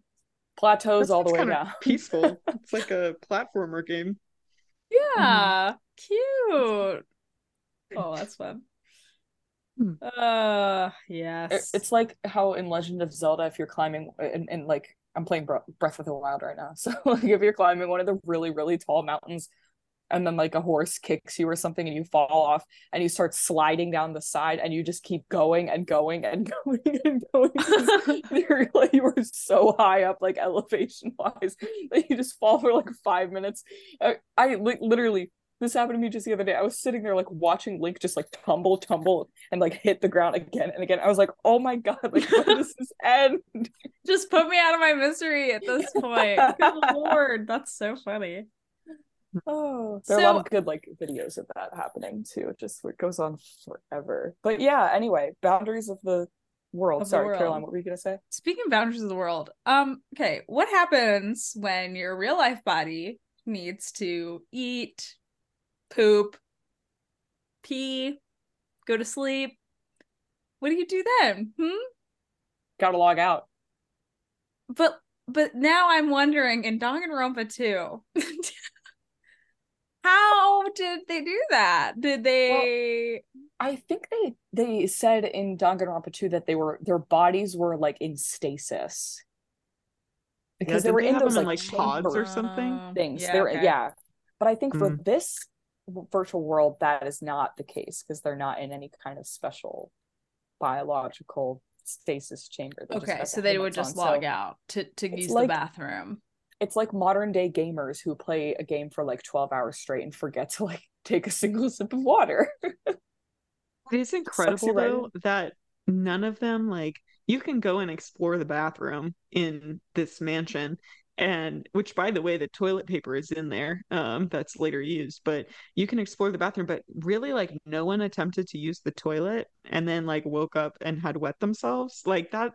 plateaus That all the way down *laughs* Peaceful. it's like a platformer game. Yeah, cute. Oh, that's fun. Hmm. Uh, It- yes. it's like how in legend of zelda if you're climbing and, and like i'm playing breath of the wild right now *laughs* so like if you're climbing one of the really really tall mountains and then like a horse kicks you or something and you fall off and you start sliding down the side and you just keep going and going and *laughs* going and going you're like you were so high up like elevation wise *laughs* that you just fall for like five minutes uh, i, I like literally this happened to me just the other day i was sitting there like watching link just like tumble tumble and like hit the ground again and again i was like oh my god like when does *laughs* this end Just put me out of my misery at this point. Good lord, that's so funny. Oh, there are a lot of good like videos of that happening too. It just it goes on forever. But yeah, anyway, boundaries of the world. Of the Sorry, world. Caroline, what were you gonna say? Speaking of boundaries of the world, um, okay, what happens when your real life body needs to eat, poop, pee, go to sleep? What do you do then? Hmm? Gotta log out. But but now I'm wondering in Danganronpa 2, *laughs* how did they do that? Did they I think they they said in Danganronpa 2 that they were their bodies were like in stasis. Because they were they in those them in, like, like, pods or something? Things. yeah, they were okay. yeah. But I think for Mm. this virtual world that is not the case because they're not in any kind of special biological stasis chamber. They just Okay, got so they would just on, log so- out to to use like- the bathroom. It's like modern day gamers who play a game for like 12 hours straight and forget to like *laughs* take a single sip of water. It is incredible though that none of them like you can go and explore the bathroom in this mansion and which by the way the toilet paper is in there um that's later used but you can explore the bathroom but really like no one attempted to use the toilet and then like woke up and had wet themselves like that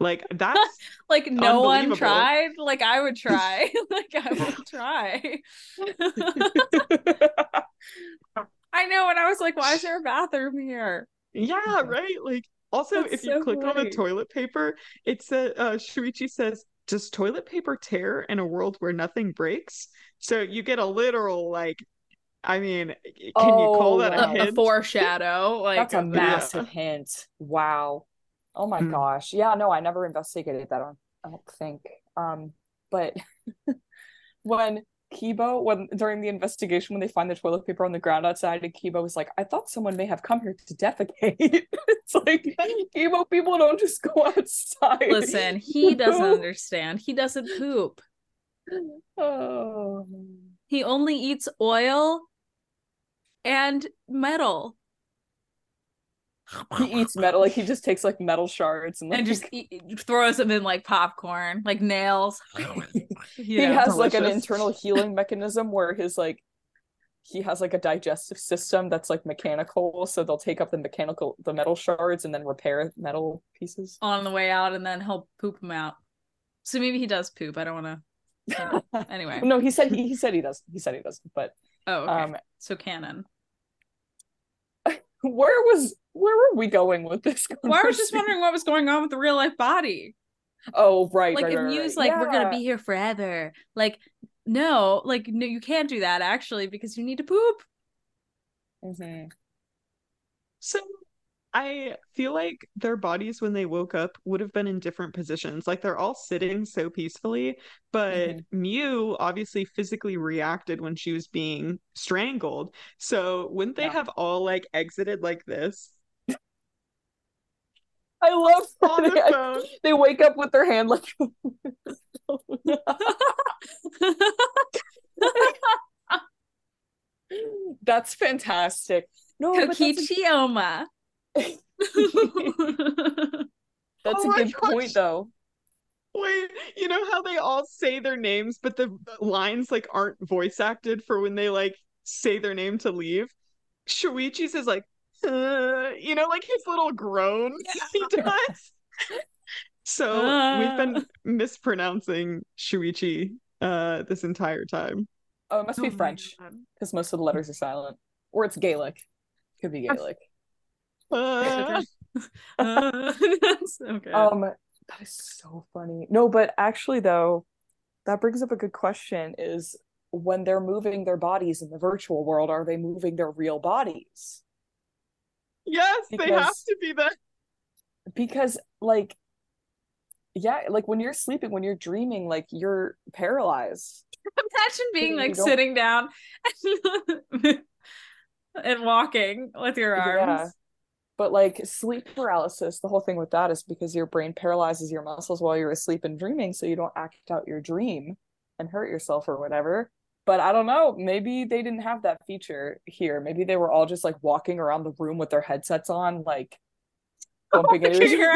like *laughs* that's *laughs* like no one tried. Like I would try. *laughs* like I would try. I know, and I was like, why is there a bathroom here? Yeah, right. Like also That's if you so click on the toilet paper, it said uh Shuichi says, Does toilet paper tear in a world where nothing breaks? So you get a literal like I mean, can you call Oh, that wow. a A, a hint? foreshadow. *laughs* Like That's a of that. massive hint. Wow. Oh my Mm. gosh. Yeah, no, I never investigated that. I don't, I don't think. Um, but *laughs* when Kiibo, when during the investigation, when they find the toilet paper on the ground outside, and Kiibo was like, "I thought someone may have come here to defecate." *laughs* it's like Kiibo people don't just go outside. Listen, he doesn't *laughs* understand. He doesn't poop. Oh. He only eats oil and metal. He eats metal, like he just takes like metal shards and, like, and just eat, throws them in like popcorn, like nails. *laughs* *laughs* he has like an internal healing mechanism where his like he has like a digestive system that's like mechanical so they'll take up the mechanical the metal shards and then repair metal pieces on the way out, and then he'll poop them out. So maybe he does poop. I don't want to. *laughs* Anyway. no he said he, he said he does he said he doesn't but Oh, okay. um so canon. where was where were we going with this *laughs* Well, I was just wondering what was going on with the real life body. oh right Like right, if right, Miu's right. like, we're gonna be here forever. Like, no, like no, you can't do that actually because you need to poop. Mhm. So I feel like their bodies when they woke up would have been in different positions. Like they're all sitting so peacefully, but Mhm. Miu obviously physically reacted when she was being strangled. So wouldn't they Yeah. have all like exited like this i love on the they, phone? they wake up with their hand like *laughs* *laughs* that's fantastic no but that's a Kokichi Oma. *laughs* That's Oh a my good point, though. Wait, you know how they all say their names, but the the lines like aren't voice acted for when they like say their name to leave? Shuichi says like, uh, you know, like his little groan *laughs* he does. So we've been mispronouncing Shuichi uh this entire time. Oh, it must Oh be French because most of the letters are silent, or it's Gaelic. Could be Gaelic. Uh, *laughs* Uh, that's okay. Um, that is so funny. No, but actually, though, that brings up a good question: is when they're moving their bodies in the virtual world, are they moving their real bodies? Yes, they have to be that. Because, like, yeah, like when you're sleeping, when you're dreaming, like you're paralyzed. Imagine being you like don't- sitting down and, *laughs* and walking with your arms. Yeah. But like sleep paralysis, the whole thing with that is because your brain paralyzes your muscles while you're asleep and dreaming, so you don't act out your dream and hurt yourself or whatever. But I don't know, maybe they didn't have that feature here. Maybe they were all just like walking around the room with their headsets on, like bumping into each other.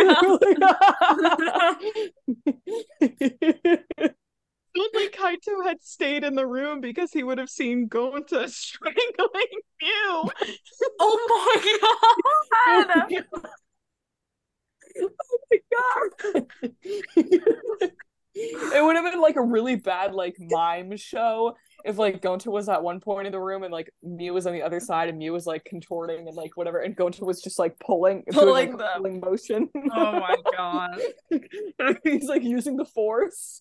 Only Kaito had stayed in the room because he would have seen Gonta *laughs* strangling oh Miu. *laughs* Oh my god! it would have been like a really bad like mime show if like Gonta was at one point in the room and like Miu was on the other side and Miu was like contorting and like whatever and Gonta was just like pulling doing, Pulling like, them. pulling motion. Oh my god. *laughs* He's like using the force.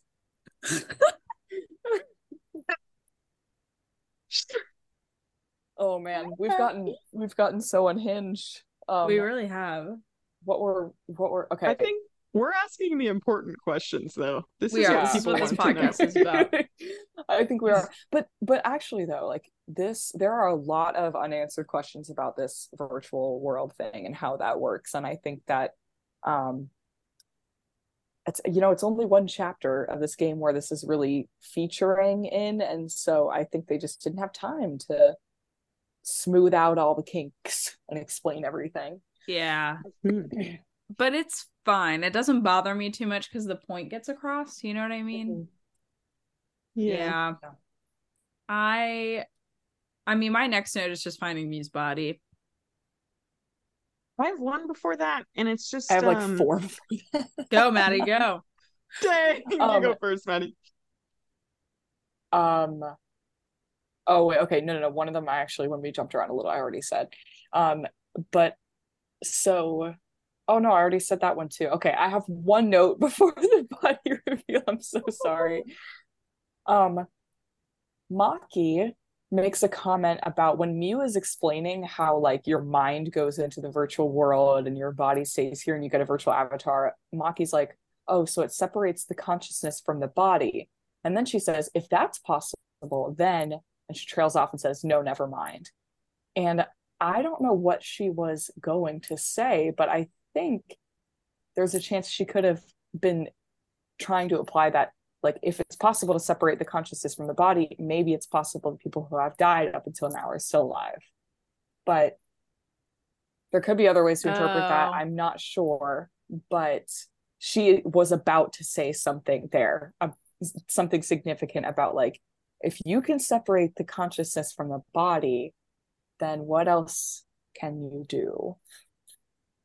oh man, we've gotten we've gotten so unhinged. Um we really have. what were what were okay. I think we're asking the important questions though. This We is are. what This people this want to know. podcast is about. *laughs* I think we are. But but actually though, like this there are a lot of unanswered questions about this virtual world thing and how that works. And I think that um it's you know, it's only one chapter of this game where this is really featuring in. And so I think they just didn't have time to smooth out all the kinks *laughs* and explain everything. Yeah. Hmm. *clears throat* But it's fine. It doesn't bother me too much because the point gets across. You know what I mean? Yeah. Yeah. I I mean my next note is just finding Miu's body. I have one before that, and it's just I have like um, four. *laughs* Go, Maddie, go. *laughs* Dang, you Um, go first, Maddie. Um. Oh wait, okay, no, no, no. One of them I actually, when we jumped around a little, I already said. Um, but so, oh no, I already said that one too. Okay, I have one note *laughs* before the body *laughs* reveal. I'm so sorry. *laughs* Um, Maki makes a comment about when Miu is explaining how like your mind goes into the virtual world and your body stays here and you get a virtual avatar. Maki's like, oh, so it separates the consciousness from the body. And then she says, if that's possible, then, and she trails off and says, no, never mind. And I don't know what she was going to say, but I think there's a chance she could have been trying to apply that. Like, if it's possible to separate the consciousness from the body, maybe it's possible that people who have died up until now are still alive. But there could be other ways to interpret that. Oh. I'm not sure. But she was about to say something there, uh, something significant about like, if you can separate the consciousness from the body, then what else can you do?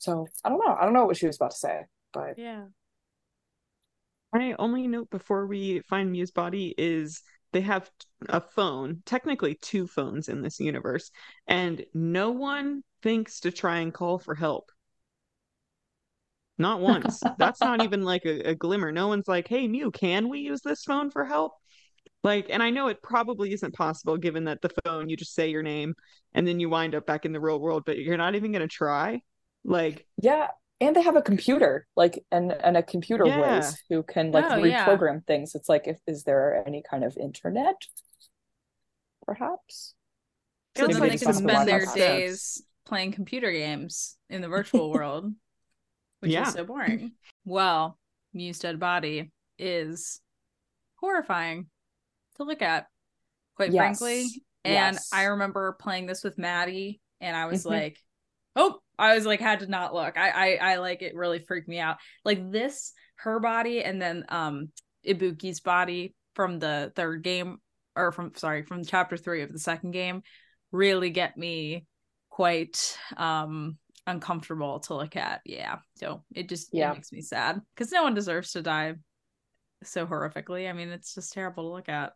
So I don't know. I don't know what she was about to say, but Yeah. My only note before we find Miu's body is they have a phone, technically two phones in this universe, and no one thinks to try and call for help. Not once. *laughs* That's not even like a, a glimmer. No one's like, hey, Miu, can we use this phone for help? Like, and I know it probably isn't possible given that the phone, you just say your name and then you wind up back in the real world, but you're not even going to try. Like, yeah. And they have a computer, like and and a computer Yeah. whiz who can like Oh, yeah. reprogram things. It's like, if is there any kind of internet? Perhaps. So then like they can spend their of days playing computer games in the virtual *laughs* world, which Yeah. is so boring. Well, Miu's dead body is horrifying to look at, quite Yes. frankly. And Yes. I remember playing this with Maddie, and I was Mhm. like, "Oh!" I was like, had to not look. I, I, I like it. Really freaked me out. Like this, her body, and then um Ibuki's body from the third game, or from sorry, from chapter three of the second game, really get me quite um uncomfortable to look at. Yeah. So it just Yeah. it makes me sad because no one deserves to die so horrifically. I mean, it's just terrible to look at.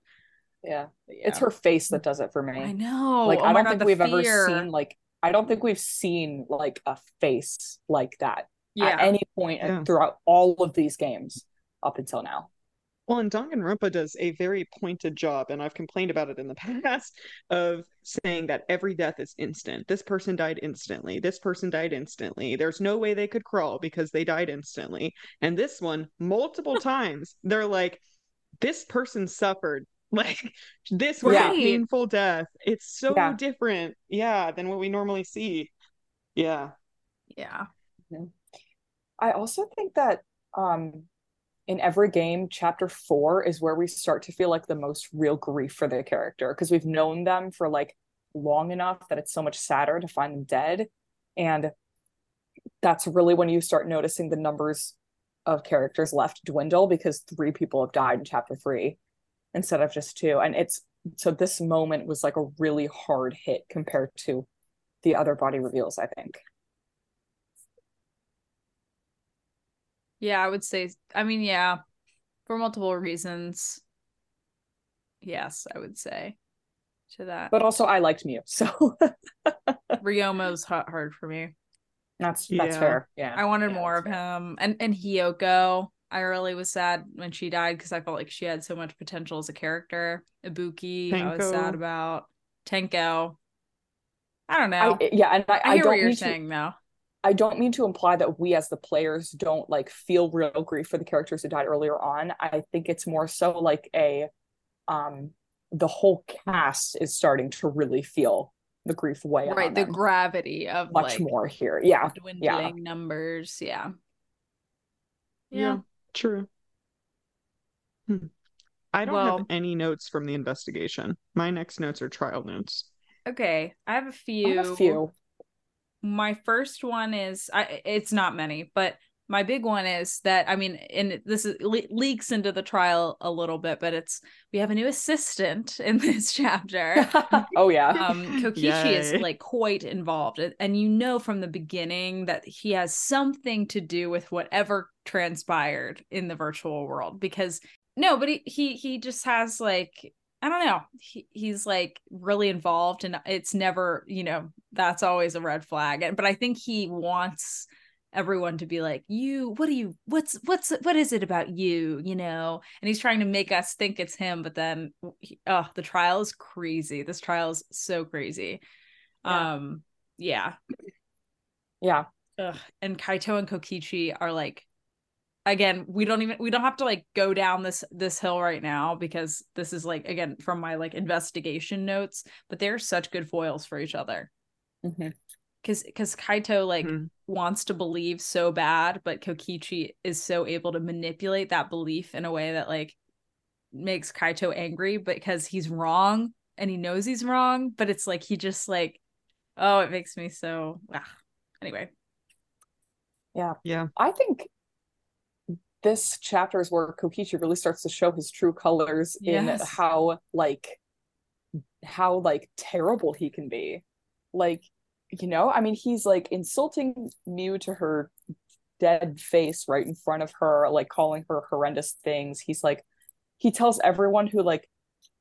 Yeah. Yeah. It's her face that does it for me. I know. like Oh I don't God, think we've fear. ever seen like I don't think we've seen like a face like that yeah. at any point Yeah. throughout all of these games up until now. Well, and Danganronpa does a very pointed job, and I've complained about it in the *laughs* past, of saying that every death is instant. This person died instantly. This person died instantly. There's no way they could crawl because they died instantly. And this one, multiple *laughs* times, they're like, this person suffered. *laughs* Like, this was Right. a painful death. It's so Yeah. different, yeah, than what we normally see. Yeah. yeah. I also think that um in every game, chapter four is where we start to feel like the most real grief for the character because we've known them for like long enough that it's so much sadder to find them dead. And that's really when you start noticing the numbers of characters left dwindle because three people have died in chapter three instead of just two. And it's so this moment was like a really hard hit compared to the other body reveals, I think. Yeah, I would say I mean, yeah, for multiple reasons. Yes, I would say to that. But also I liked Miu, so *laughs* Ryoma's hot hard for me. That's that's Yeah. fair. Yeah. I wanted Yeah, more of fair. him. And and Hiyoko, I really was sad when she died because I felt like she had so much potential as a character. Ibuki, I was sad about. Tenko. I don't know. I, yeah, and I, I, I, hear don't what you're saying though. to I don't mean to imply that we as the players don't like feel real grief for the characters who died earlier on. I think it's more so like a um the whole cast is starting to really feel the grief weigh Right, the gravity of much like more here. Yeah. dwindling numbers. Yeah. Yeah. True. Hmm. I don't Well- have any notes from the investigation. My next notes are trial notes. Okay, I have a few. have a few. My first one is I it's not many, but my big one is that I mean, and this is le- leaks into the trial a little bit, but it's we have a new assistant *laughs* in this chapter. *laughs* oh yeah. um Kokichi is like quite involved and- you know from the beginning that he has something to do with whatever transpired in the virtual world because no but he he, he just has like I don't know. He, he's like really involved and it's never, you know, that's always a red flag. And- But I think he wants everyone to be like, you, what do you, what's, what's, what is it about you, you know? And he's trying to make us think it's him. But then, he, oh, the trial is crazy. This trial is so crazy. Yeah. Um, yeah. Yeah. Ugh. And Kaito and Kokichi are like, again, we don't even we don't have to like go down this this hill right now because this is like again from my like investigation notes, but they're such good foils for each other. Mhm. Cause because Kaito like Mhm. wants to believe so bad, but Kokichi is so able to manipulate that belief in a way that like makes Kaito angry because he's wrong and he knows he's wrong, but it's like he just like oh it makes me so ah. anyway. Yeah. Yeah. I think this chapter is where Kokichi really starts to show his true colors in how like how like terrible he can be. Like, you know, I mean he's like insulting Miu to her dead face right in front of her, like calling her horrendous things. He's like he tells everyone who like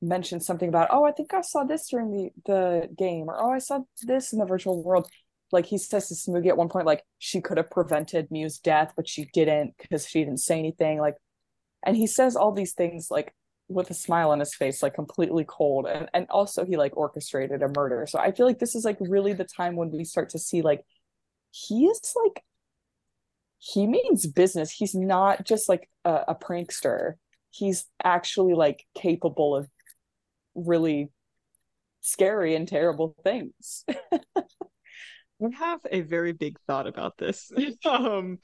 mentions something about, oh, I think I saw this during the the game, or oh, I saw this in the virtual world like he says to Tsumugi at one point, like she could have prevented Miu's death, but she didn't because she didn't say anything. Like, and he says all these things like with a smile on his face, like completely cold. And and also he like orchestrated a murder. So I feel like this is like really the time when we start to see like he is like he means business. He's not just like a, a prankster. He's actually like capable of really scary and terrible things. *laughs* I have a very big thought about this. *laughs* um,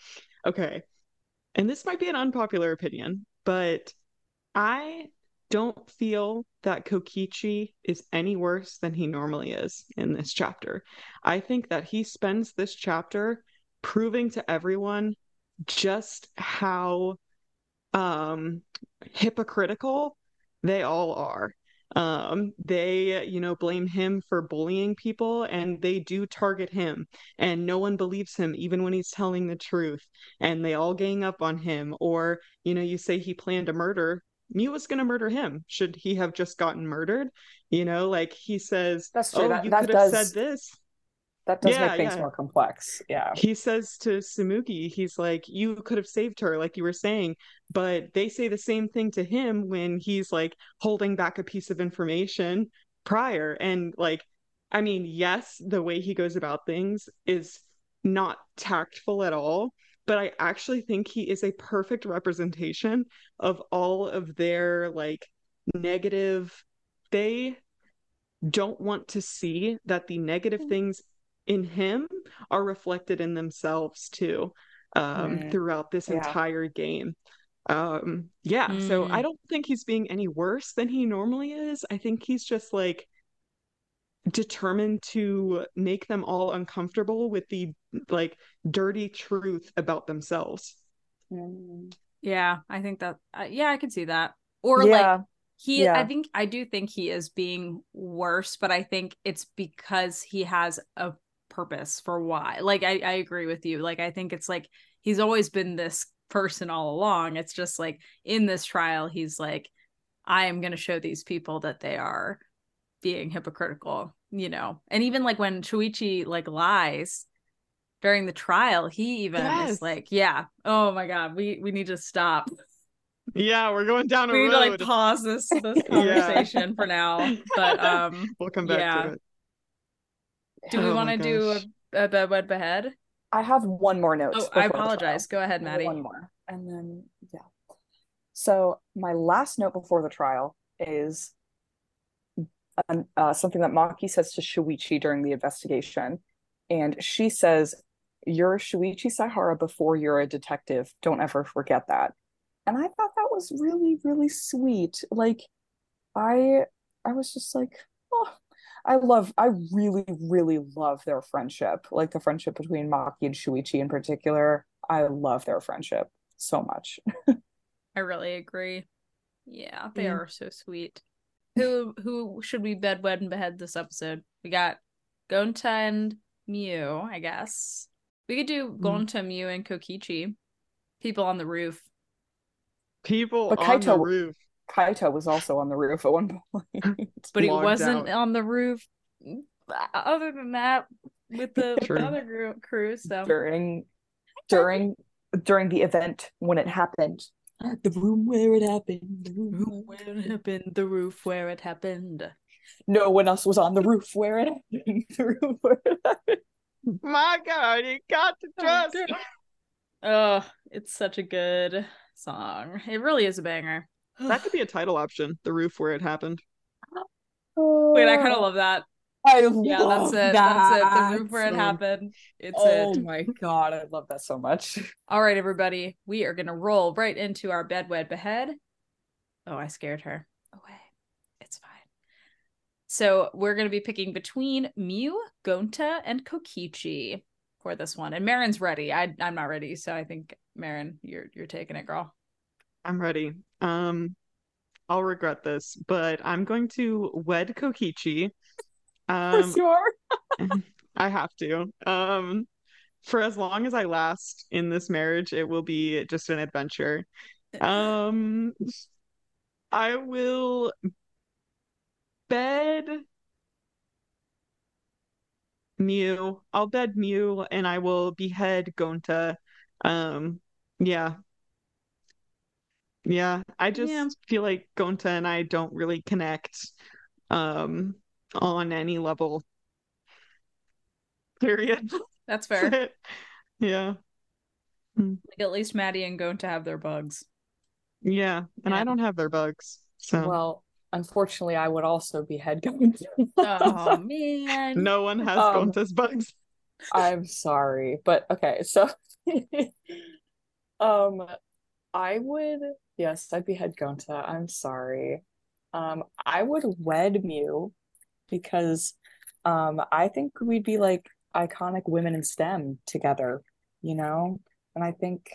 okay. And this might be an unpopular opinion, but I don't feel that Kokichi is any worse than he normally is in this chapter. I think that he spends this chapter proving to everyone just how um hypocritical they all are um they you know blame him for bullying people and they do target him and no one believes him even when he's telling the truth and they all gang up on him or you know you say he planned a murder Miu was going to murder him should he have just gotten murdered you know like he says That's true. oh That- you that could have said this that does Yeah, make things yeah. more complex. Yeah. he says to Tsumugi, he's like, You could have saved her, like you were saying. But they say the same thing to him when he's like holding back a piece of information prior. And like, I mean, yes, the way he goes about things is not tactful at all. But I actually think he is a perfect representation of all of their like negative. They don't want to see that the negative things in him are reflected in themselves too um Mm. throughout this Yeah. entire game um yeah so Mm. i don't think he's being any worse than he normally is i think he's just like determined to make them all uncomfortable with the like dirty truth about themselves Mm. Yeah, I think that uh, yeah, I can see that. Or like yeah. he I think I do think he is being worse, but I think it's because he has a purpose for why. Like I I agree with you. Like I think it's like he's always been this person all along. It's just like in this trial he's like I am going to show these people that they are being hypocritical, you know. And even like when Shuichi like lies during the trial, he even Yes. is like, yeah, oh my god, we we need to stop *laughs* yeah we're going down a we need road to like pause this this *laughs* conversation for now. But um, *laughs* we'll come back yeah. to it do we Oh want to do a, a bed wed behead? I have one more note. Oh, I apologize. Go ahead, I Maddie. One more. And then yeah. So my last note before the trial is um, uh, something that Maki says to Shuichi during the investigation. And she says, You're Shuichi Saihara before you're a detective. Don't ever forget that. And I thought that was really, really sweet. Like I I was just like, oh I love I really, really love their friendship. Like the friendship between Maki and Shuichi in particular. I love their friendship so much. *laughs* I really agree. Yeah, they are so sweet. Who who should we bed wed and behead this episode? We got Gonta and Miu, I guess. We could do Mm. Gonta, Miu, and Kokichi. People on the roof. People But on the Kaito- roof. Kaito was also on the roof at one point. But he wasn't out. on the roof. Other than that, with the, with *laughs* True. the other group, crew. So during during during the event when it happened. The room where it happened. The room where it happened, the roof where it happened. No one else was on the roof where it happened. *laughs* The room where it happened. My God, you got to oh, trust. Oh, it's such a good song. It really is a banger. That could be a title option. The roof where it happened. Wait, I kind of love that. I Yeah, love that's it. That's it. The room where it happened. It's it. Oh it. my god, I love that so much. *laughs* All right, everybody. We are gonna roll right into our bed wed behead. Oh, I scared her. Away. It's fine. So we're gonna be picking between Miu, Gonta, and Kokichi for this one. And Marin's ready. I I'm not ready, so I think Marin, you're you're taking it, girl. I'm ready. Um, I'll regret this, but I'm going to wed Kokichi. For Um, sure. *laughs* *laughs* I have to. Um, for as long as I last in this marriage, it will be just an adventure. Um, I will bed Miu. I'll bed Miu and I will behead Gonta. Um, yeah. Yeah, I just Yeah. feel like Gonta and I don't really connect um on any level. Period. That's That's *laughs* fair. it. Yeah. Like at least Maddie and Gonta have their bugs. Yeah. And I don't have their bugs. So Well, unfortunately, I would also be head going. Oh *laughs* man. no one has Um, Gonta's bugs. I'm sorry, but okay, so *laughs* um I would yes, I'd be head Gonta. I'm sorry. Um I would wed Miu because um I think we'd be like iconic women in STEM together, you know? And I think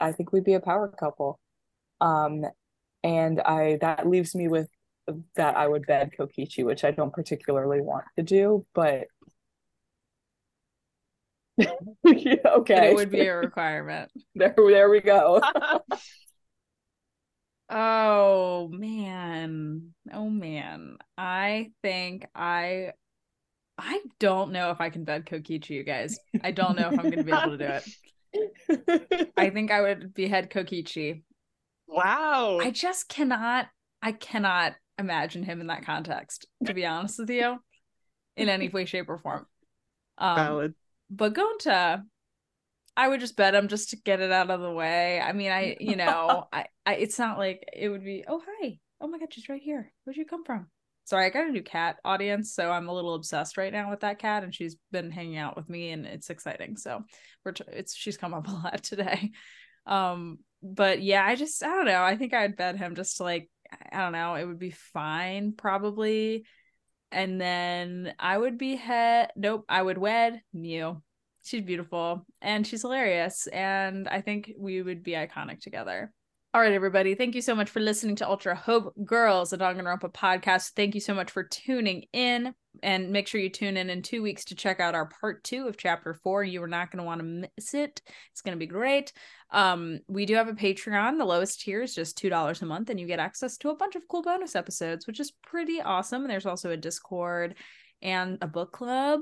I think we'd be a power couple. Um and I that leaves me with that I would bed Kokichi, which I don't particularly want to do, but *laughs* yeah, okay. it would be a requirement. *laughs* There, there we go. *laughs* Oh man. Oh man. I think I I don't know if I can bed Kokichi, you guys. I don't know if I'm gonna be able to do it. I *laughs* think I would behead Kokichi. Wow. I just cannot I cannot imagine him in that context, to be honest with you, in any way, shape, or form. *laughs* Um Valid. but Gonta, I would just bet him just to get it out of the way. I mean, I, you know, *laughs* I, I, it's not like it would be, oh, hi. Oh my God, she's right here. Where'd you come from? Sorry, I got a new cat audience, so I'm a little obsessed right now with that cat, and she's been hanging out with me, and it's exciting. So we're, t- it's, she's come up a *laughs* lot today. Um, but yeah, I just, I don't know. I think I'd bet him just to like, I don't know, it would be fine, probably. And then I would be head, nope, I would wed Miu she's beautiful and she's hilarious and i think we would be iconic together. All right everybody thank you so much for listening to ultra hope girls a danganronpa podcast. Thank you so much for tuning in and make sure you tune in in two weeks to check out our part two of chapter four. You are not going to want to miss it. It's going to be great. Um we do have a patreon. The lowest tier is just two dollars a month and you get access to a bunch of cool bonus episodes which is pretty awesome. And there's also a discord and a book club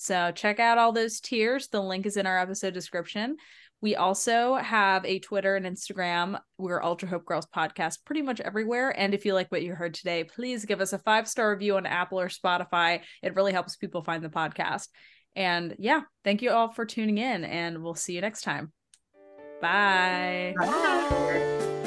so check out all those tiers. The link is in our episode description. We also have a Twitter and Instagram. We're Ultra Hope Girls Podcast pretty much everywhere. And if you like what you heard today, please give us a five star review on Apple or Spotify. It really helps people find the podcast. And yeah, thank you all for tuning in, and we'll see you next time. Bye. Bye.